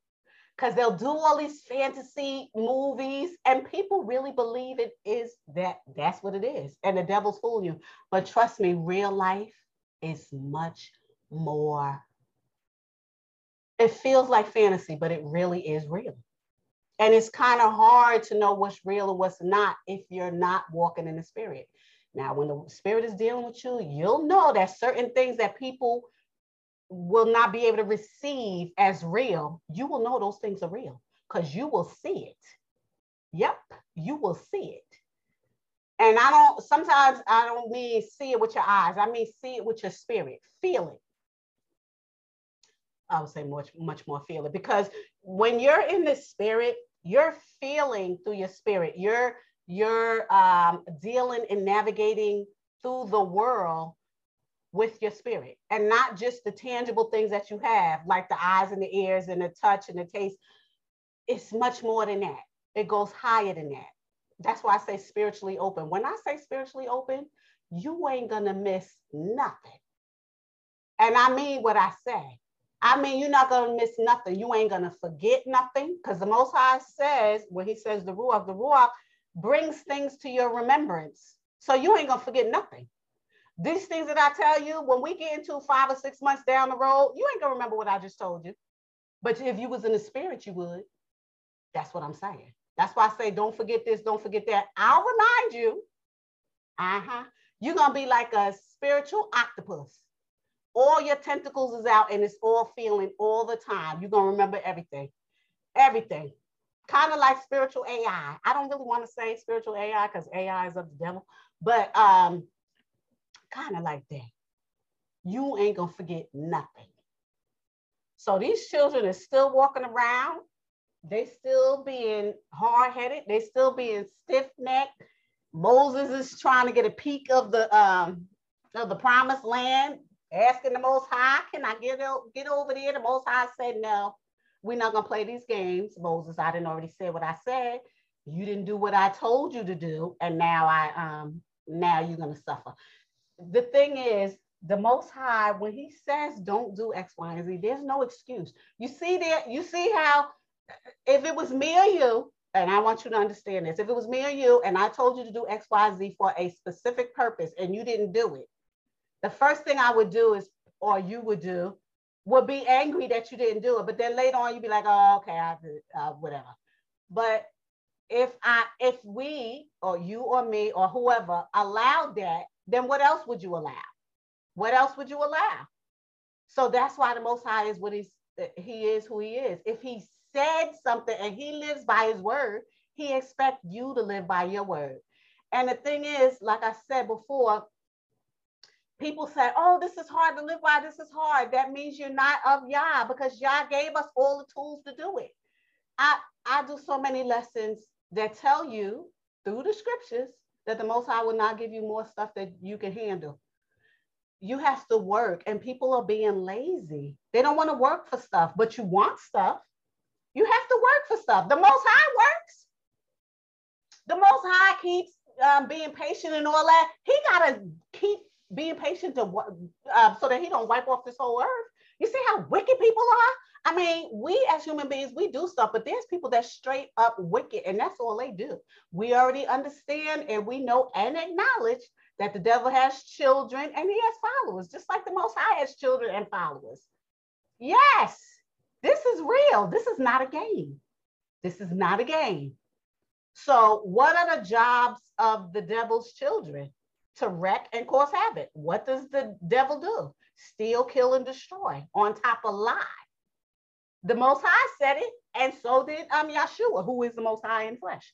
Because they'll do all these fantasy movies, and people really believe it is that that's what it is. And the devil's fooling you. But trust me, real life is much more. It feels like fantasy, but it really is real. And it's kind of hard to know what's real and what's not if you're not walking in the spirit. Now, when the spirit is dealing with you, you'll know that certain things that people will not be able to receive as real, you will know those things are real because you will see it. Yep, you will see it. And I don't, sometimes I don't mean see it with your eyes, I mean see it with your spirit, feel it. I would say much, much more feel it because when you're in the spirit, you're feeling through your spirit. You're you're um, dealing and navigating through the world with your spirit and not just the tangible things that you have, like the eyes and the ears and the touch and the taste. It's much more than that. It goes higher than that. That's why I say spiritually open. When I say spiritually open, you ain't gonna miss nothing. And I mean what I say. I mean, you're not gonna miss nothing. You ain't gonna forget nothing. Because the Most High says, when He says the Ruach, the Ruach brings things to your remembrance. So you ain't gonna forget nothing. These things that I tell you, when we get into five or six months down the road, you ain't gonna remember what I just told you. But if you was in the spirit, you would. That's what I'm saying. That's why I say, don't forget this, don't forget that. I'll remind you. Uh-huh. You're gonna be like a spiritual octopus. All your tentacles is out and it's all feeling all the time. You're gonna remember everything. Everything kind of like spiritual AI. I don't really want to say spiritual AI because AI is of the devil, but um, kind of like that. You ain't gonna forget nothing. So these children are still walking around. They still being hard-headed. They still being stiff-necked. Moses is trying to get a peek of the um of the promised land, asking the Most High, "Can I get get over there?" The Most High said, "No." We're not going to play these games. Moses, I didn't already say what I said. You didn't do what I told you to do. And now I, um, now you're going to suffer. The thing is, the most high, when he says don't do X, Y, and Z, there's no excuse. You see there, you see how if it was me or you, and I want you to understand this, if it was me or you, and I told you to do X, Y, Z for a specific purpose and you didn't do it, the first thing I would do is, or you would do, would be angry that you didn't do it. But then later on, you'd be like, oh, okay, I did, uh, whatever. But if I, if we or you or me or whoever allowed that, then what else would you allow? What else would you allow? So that's why the Most High is what he's, he is who he is. If he said something and he lives by his word, he expects you to live by your word. And the thing is, like I said before, people say, oh, this is hard to live by, this is hard. That means you're not of Yah because Yah gave us all the tools to do it. I, I do so many lessons that tell you through the scriptures that the Most High will not give you more stuff that you can handle. You have to work, and people are being lazy. They don't want to work for stuff, but you want stuff. You have to work for stuff. The Most High works. The Most High keeps um, being patient and all that. He got to keep being patient to uh, so that he don't wipe off this whole earth. You see how wicked people are? I mean, we as human beings, we do stuff, but there's people that straight up wicked, and that's all they do. We already understand and we know and acknowledge that the devil has children and he has followers, just like the Most High has children and followers. Yes, this is real. This is not a game. This is not a game. So, what are the jobs of the devil's children? To wreck and cause havoc. What does the devil do? Steal, kill, and destroy on top of lie. The Most High said it, and so did um, Yeshua, who is the Most High in flesh.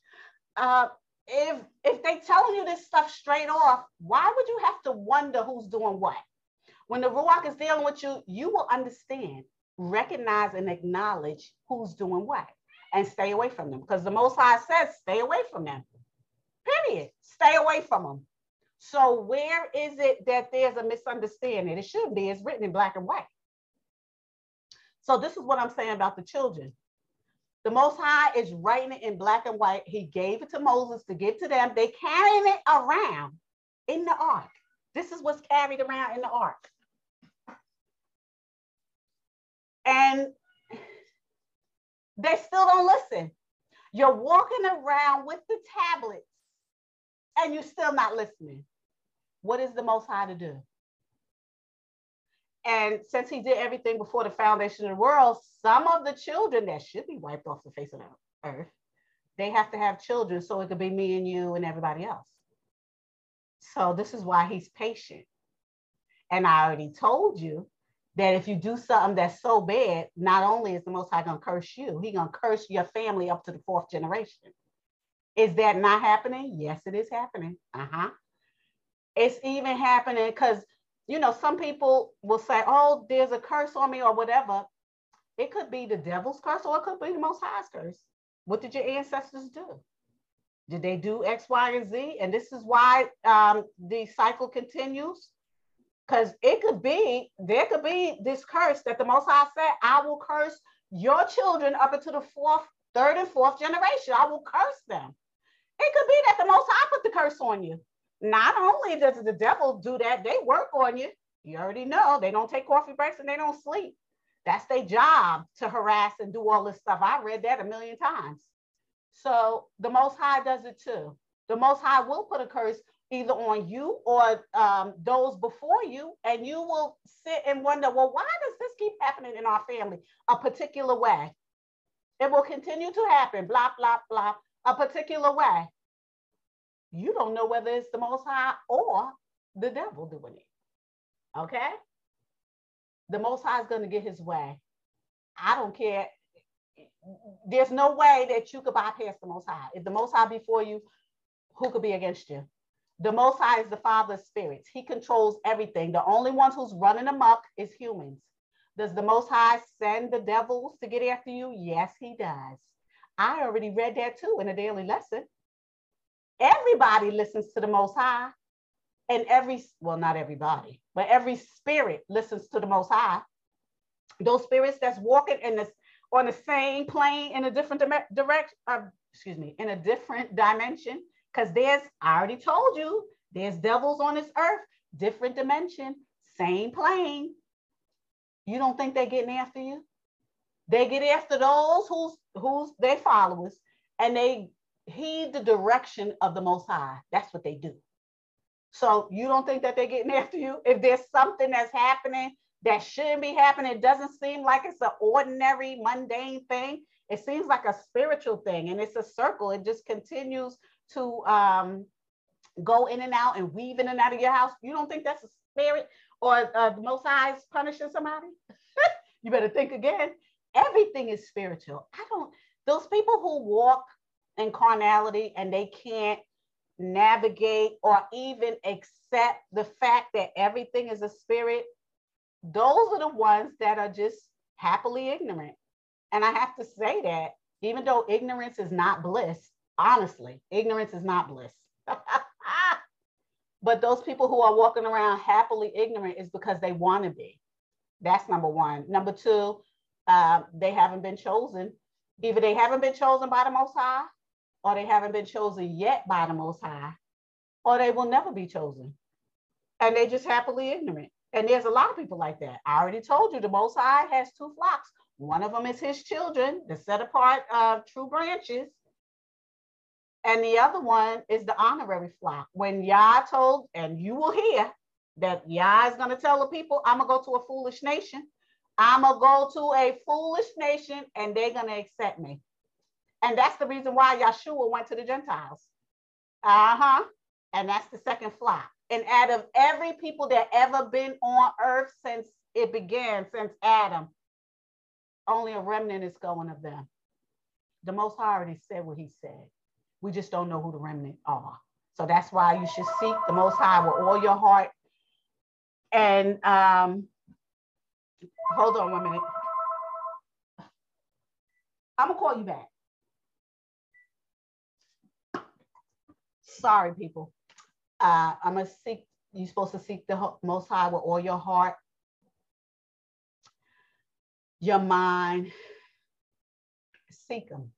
Uh, if if they telling you this stuff straight off, why would you have to wonder who's doing what? When the Ruach is dealing with you, you will understand, recognize, and acknowledge who's doing what, and stay away from them. Because the Most High says, stay away from them. Period. Stay away from them. So where is it that there's a misunderstanding? It should be. It's written in black and white. So this is what I'm saying about the children. The Most High is writing it in black and white. He gave it to Moses to give to them. They carrying it around in the ark. This is what's carried around in the ark. And they still don't listen. You're walking around with the tablets and you're still not listening. What is the Most High to do? And since he did everything before the foundation of the world, some of the children that should be wiped off the face of the earth, they have to have children so it could be me and you and everybody else. So this is why he's patient. And I already told you that if you do something that's so bad, not only is the Most High gonna curse you, he gonna curse your family up to the fourth generation. Is that not happening? Yes, it is happening. Uh-huh. It's even happening because you know some people will say, "Oh, there's a curse on me" or whatever. It could be the devil's curse or it could be the Most High's curse. What did your ancestors do? Did they do X, Y, and Z? And this is why um, the cycle continues because it could be, there could be this curse that the Most High said, I will curse your children up into the fourth, third, and fourth generation. I will curse them. It could be that the Most High put the curse on you. Not only does the devil do that, they work on you. You already know they don't take coffee breaks and they don't sleep. That's their job to harass and do all this stuff. I read that a million times. So the Most High does it too. The Most High will put a curse either on you or um, those before you, and you will sit and wonder, well, why does this keep happening in our family a particular way? It will continue to happen, blah, blah, blah, a particular way. You don't know whether it's the Most High or the devil doing it. Okay? The Most High is going to get his way. I don't care. There's no way that you could bypass the Most High. If the Most High before you, who could be against you? The Most High is the Father of spirits. He controls everything. The only ones who's running amok is humans. Does the Most High send the devils to get after you? Yes, he does. I already read that too in a daily lesson. Everybody listens to the Most High. And every, well, not everybody, but every spirit listens to the Most High. Those spirits that's walking in this on the same plane in a different direction, uh, excuse me, in a different dimension, because there's, I already told you, there's devils on this earth, different dimension, same plane. You don't think they're getting after you? They get after those who's who's their followers, and they heed the direction of the Most High. That's what they do. So you don't think that they're getting after you? If there's something that's happening that shouldn't be happening, it doesn't seem like it's an ordinary, mundane thing. It seems like a spiritual thing, and it's a circle. It just continues to um, go in and out and weave in and out of your house, you don't think that's a spirit or uh, the Most High is punishing somebody? [laughs] you better think again. Everything is spiritual. I don't, those people who walk in carnality and they can't navigate or even accept the fact that everything is a spirit, those are the ones that are just happily ignorant. And I have to say that even though ignorance is not bliss, honestly, ignorance is not bliss. [laughs] but those people who are walking around happily ignorant is because they want to be. That's number one. Number two, uh, they haven't been chosen. Either they haven't been chosen by the Most High, or they haven't been chosen yet by the Most High, or they will never be chosen. And they're just happily ignorant. And there's a lot of people like that. I already told you the Most High has two flocks. One of them is his children, the set apart uh, true branches, and the other one is the honorary flock. When Yah told, and you will hear that Yah is going to tell the people, I'm going to go to a foolish nation. I'm going to go to a foolish nation and they're going to accept me. And that's the reason why Yeshua went to the Gentiles. Uh huh. And that's the second flock. And out of every people that ever been on earth since it began, since Adam, only a remnant is going of them. The Most High already said what he said. We just don't know who the remnant are. So that's why you should seek the Most High with all your heart. And um, hold on one minute. I'm gonna call you back. Sorry, people. Uh, I'm gonna seek. You're supposed to seek the Most High with all your heart, your mind. Seek Him,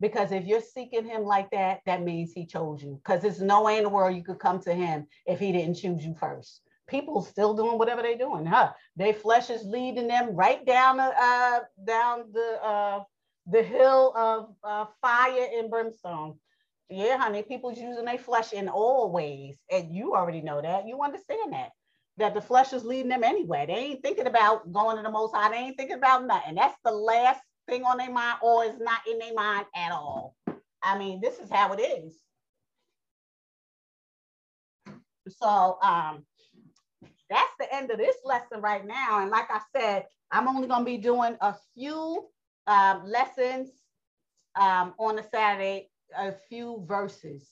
because if you're seeking Him like that, that means He chose you. Because there's no way in the world you could come to Him if He didn't choose you first. People still doing whatever they're doing, huh? Their flesh is leading them right down the uh, down the uh, the hill of uh, fire and brimstone. Yeah, honey, people's using their flesh in all ways. And you already know that. You understand that. That the flesh is leading them anyway. They ain't thinking about going to the most high. They ain't thinking about nothing. That's the last thing on their mind, or it's not in their mind at all. I mean, this is how it is. So um that's the end of this lesson right now. And like I said, I'm only going to be doing a few um, lessons um, on a Saturday, a few verses,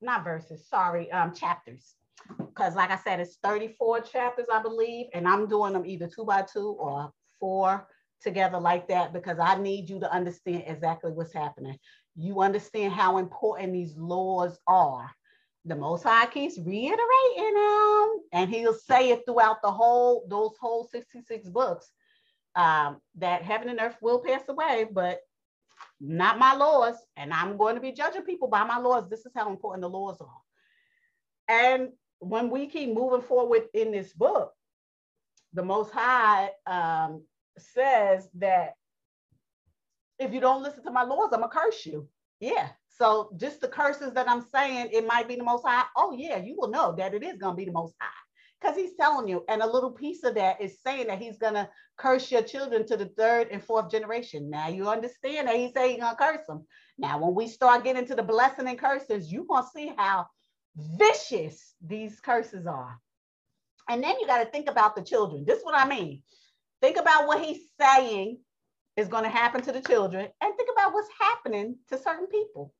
not verses, sorry, um, chapters. Because like I said, it's 34 chapters, I believe, and I'm doing them either two by two or four together like that because I need you to understand exactly what's happening. You understand how important these laws are. The Most High keeps reiterating them, and He'll say it throughout the whole those whole 66 books um, that heaven and earth will pass away, but not my laws. And I'm going to be judging people by my laws. This is how important the laws are. And when we keep moving forward in this book, the Most High um, says that if you don't listen to my laws, I'm going to curse you. Yeah. So just the curses that I'm saying, it might be the Most High. Oh, yeah, you will know that it is going to be the Most High because he's telling you. And a little piece of that is saying that he's to curse your children to the third and fourth generation. Now you understand that he said he's to curse them. Now, when we start getting to the blessing and curses, you're to see how vicious these curses are. And then you got to think about the children. This is what I mean. Think about what he's saying is going to happen to the children and think about what's happening to certain people.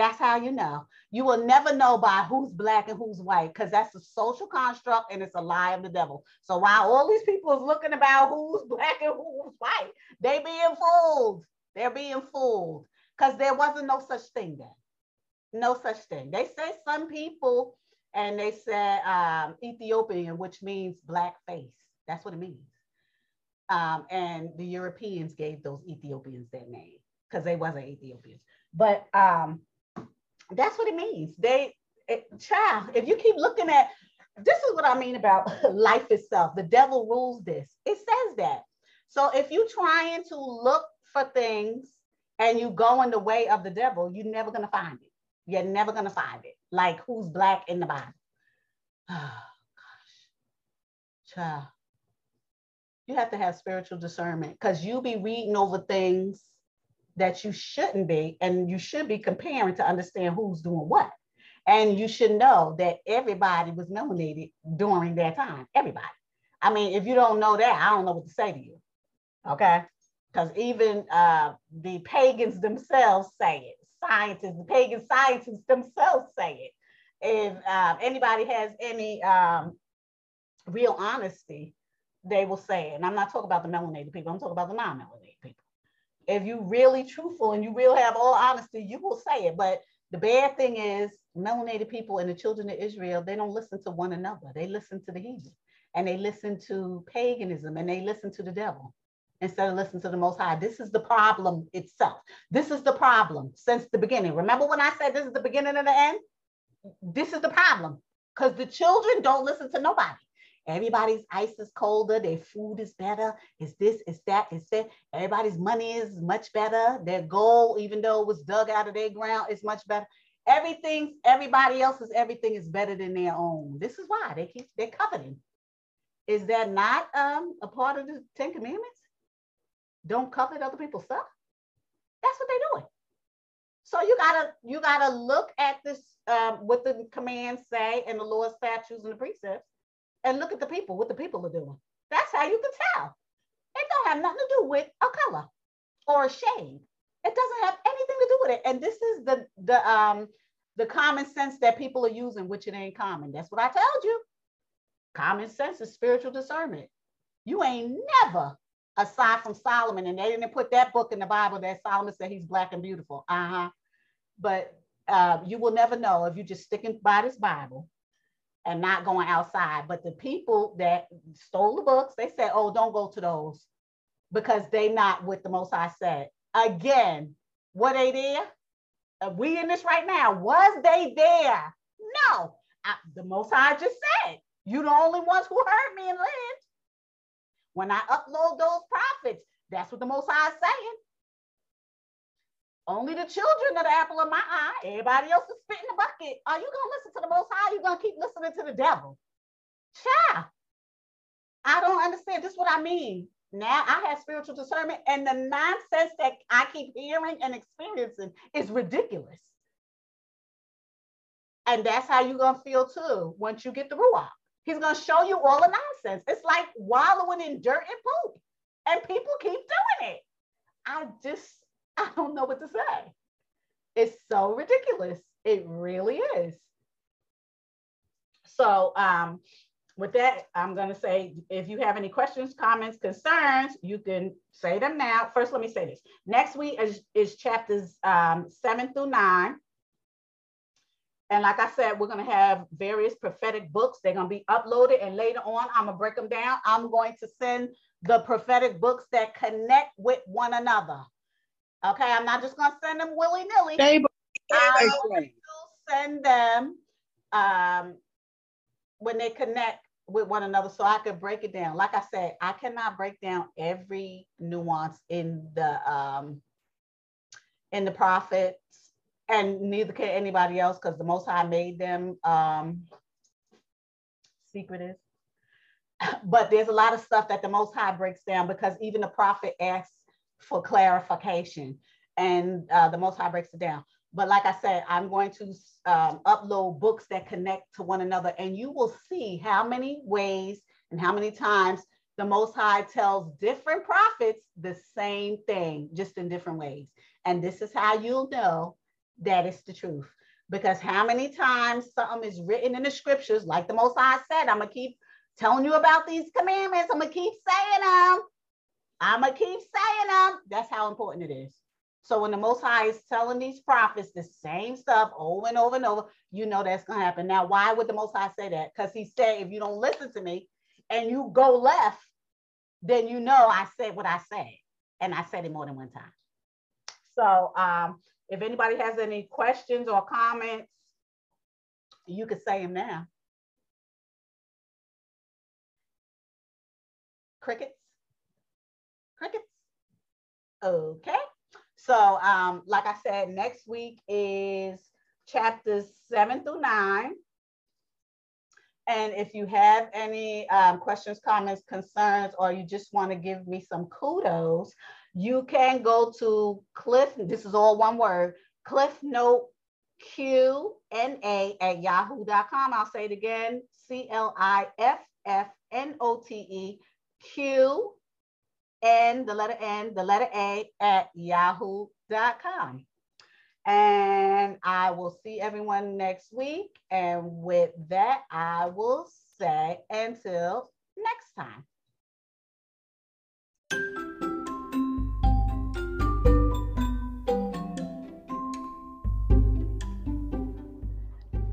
That's how you know. You will never know by who's black and who's white because that's a social construct and it's a lie of the devil. So while all these people is looking about who's [laughs] black and who's white, they being fooled. They're being fooled because there wasn't no such thing then. No such thing. They say some people and they said um, Ethiopian, which means black face. That's what it means. Um, and the Europeans gave those Ethiopians their name because they wasn't Ethiopians. But um, that's what it means. They, it, child, if you keep looking at, this is what I mean about [laughs] life itself. The devil rules this. It says that. So if you're trying to look for things and you go in the way of the devil, you're never gonna find it. You're never gonna find it. Like who's black in the Bible? [sighs] Oh gosh, child. You have to have spiritual discernment because you be reading over things that you shouldn't be, and you should be comparing to understand who's doing what. And you should know that everybody was melanated during that time. Everybody. I mean, if you don't know that, I don't know what to say to you. Okay. Because even uh, the pagans themselves say it. Scientists, the pagan scientists themselves say it. If uh, anybody has any um, real honesty, they will say it. And I'm not talking about the melanated people, I'm talking about the non melanated people if you really truthful and you really have all honesty, you will say it. But the bad thing is, melanated people and the children of Israel, they don't listen to one another. They listen to the heathen and they listen to paganism and they listen to the devil instead of listening to the Most High. This is the problem itself. This is the problem since the beginning. Remember when I said this is the beginning and the end? This is the problem because the children don't listen to nobody. Everybody's ice is colder, their food is better, is this, is that, is that. Everybody's money is much better. Their gold, even though it was dug out of their ground, is much better. Everything, everybody else's everything is better than their own. This is why they keep they're coveting. Is that not um, a part of the Ten Commandments? Don't covet other people's stuff. That's what they're doing. So you gotta you gotta look at this um, what the commands say and the Lord's statutes and the precepts and look at the people, what the people are doing. That's how you can tell. It don't have nothing to do with a color or a shade. It doesn't have anything to do with it. And this is the the um the common sense that people are using, which it ain't common. That's what I told you. Common sense is spiritual discernment. You ain't never, aside from Solomon, and they didn't put that book in the Bible that Solomon said he's black and beautiful. Uh-huh. But uh, you will never know if you're just sticking by this Bible and not going outside. But the people that stole the books, they said, oh, don't go to those because they not what the Most High said. Again, were they there? Are we in this right now? Was they there? No. I, the Most High just said, you the only ones who heard me and lived. When I upload those prophets, that's what the Most High is saying. Only the children of the apple of my eye. Everybody else is spitting the bucket. Are you gonna listen to the Most High? you gonna keep listening to the devil? Child. I don't understand. This is what I mean. Now I have spiritual discernment, and the nonsense that I keep hearing and experiencing is ridiculous. And that's how you're gonna feel too once you get the ruach. He's gonna show you all the nonsense. It's like wallowing in dirt and poop, and people keep doing it. I just [laughs] I don't know what to say. It's so ridiculous. It really is. So um, with that, I'm going to say if you have any questions, comments, concerns, you can say them now. First, let me say this. Next week is, is chapters um, seven through nine. And like I said, we're going to have various prophetic books. They're going to be uploaded. And later on, I'm going to break them down. I'm going to send the prophetic books that connect with one another. Okay, I'm not just gonna send them willy nilly. I'm going to send them um, when they connect with one another, so I could break it down. Like I said, I cannot break down every nuance in the um, in the prophets, and neither can anybody else, because the Most High made them um, secretive. [laughs] But there's a lot of stuff that the Most High breaks down because even the prophet asks for clarification. And uh, the Most High breaks it down. But like I said, I'm going to um, upload books that connect to one another, and you will see how many ways and how many times the Most High tells different prophets the same thing, just in different ways. And this is how you'll know that it's the truth. Because how many times something is written in the scriptures, like the Most High said, I'm going to keep telling you about these commandments, I'm going to keep saying them I'm going to keep saying them. That's how important it is. So when the Most High is telling these prophets the same stuff over and over and over, you know that's to happen. Now, why would the Most High say that? Because he said, if you don't listen to me and you go left, then you know I said what I said. And I said it more than one time. So um, if anybody has any questions or comments, you can say them now. Crickets? Crickets. Okay. So, um, like I said, next week is chapters seven through nine. And if you have any um, questions, comments, concerns, or you just want to give me some kudos, you can go to Cliff, this is all one word, Cliff Note QNA at yahoo.com. I'll say it again C L I F F N O T E Q N, the letter N, the letter A at yahoo.com. And I will see everyone next week. And with that, I will say until next time.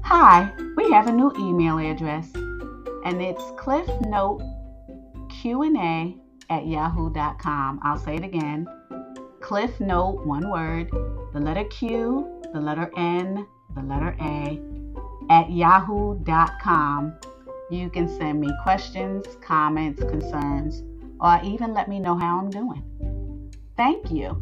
Hi, we have a new email address, and it's cliffnote Q&A at yahoo.com. I'll say it again. Cliff Note, one word, the letter Q, the letter N, the letter A, at yahoo.com. You can send me questions, comments, concerns, or even let me know how I'm doing. Thank you.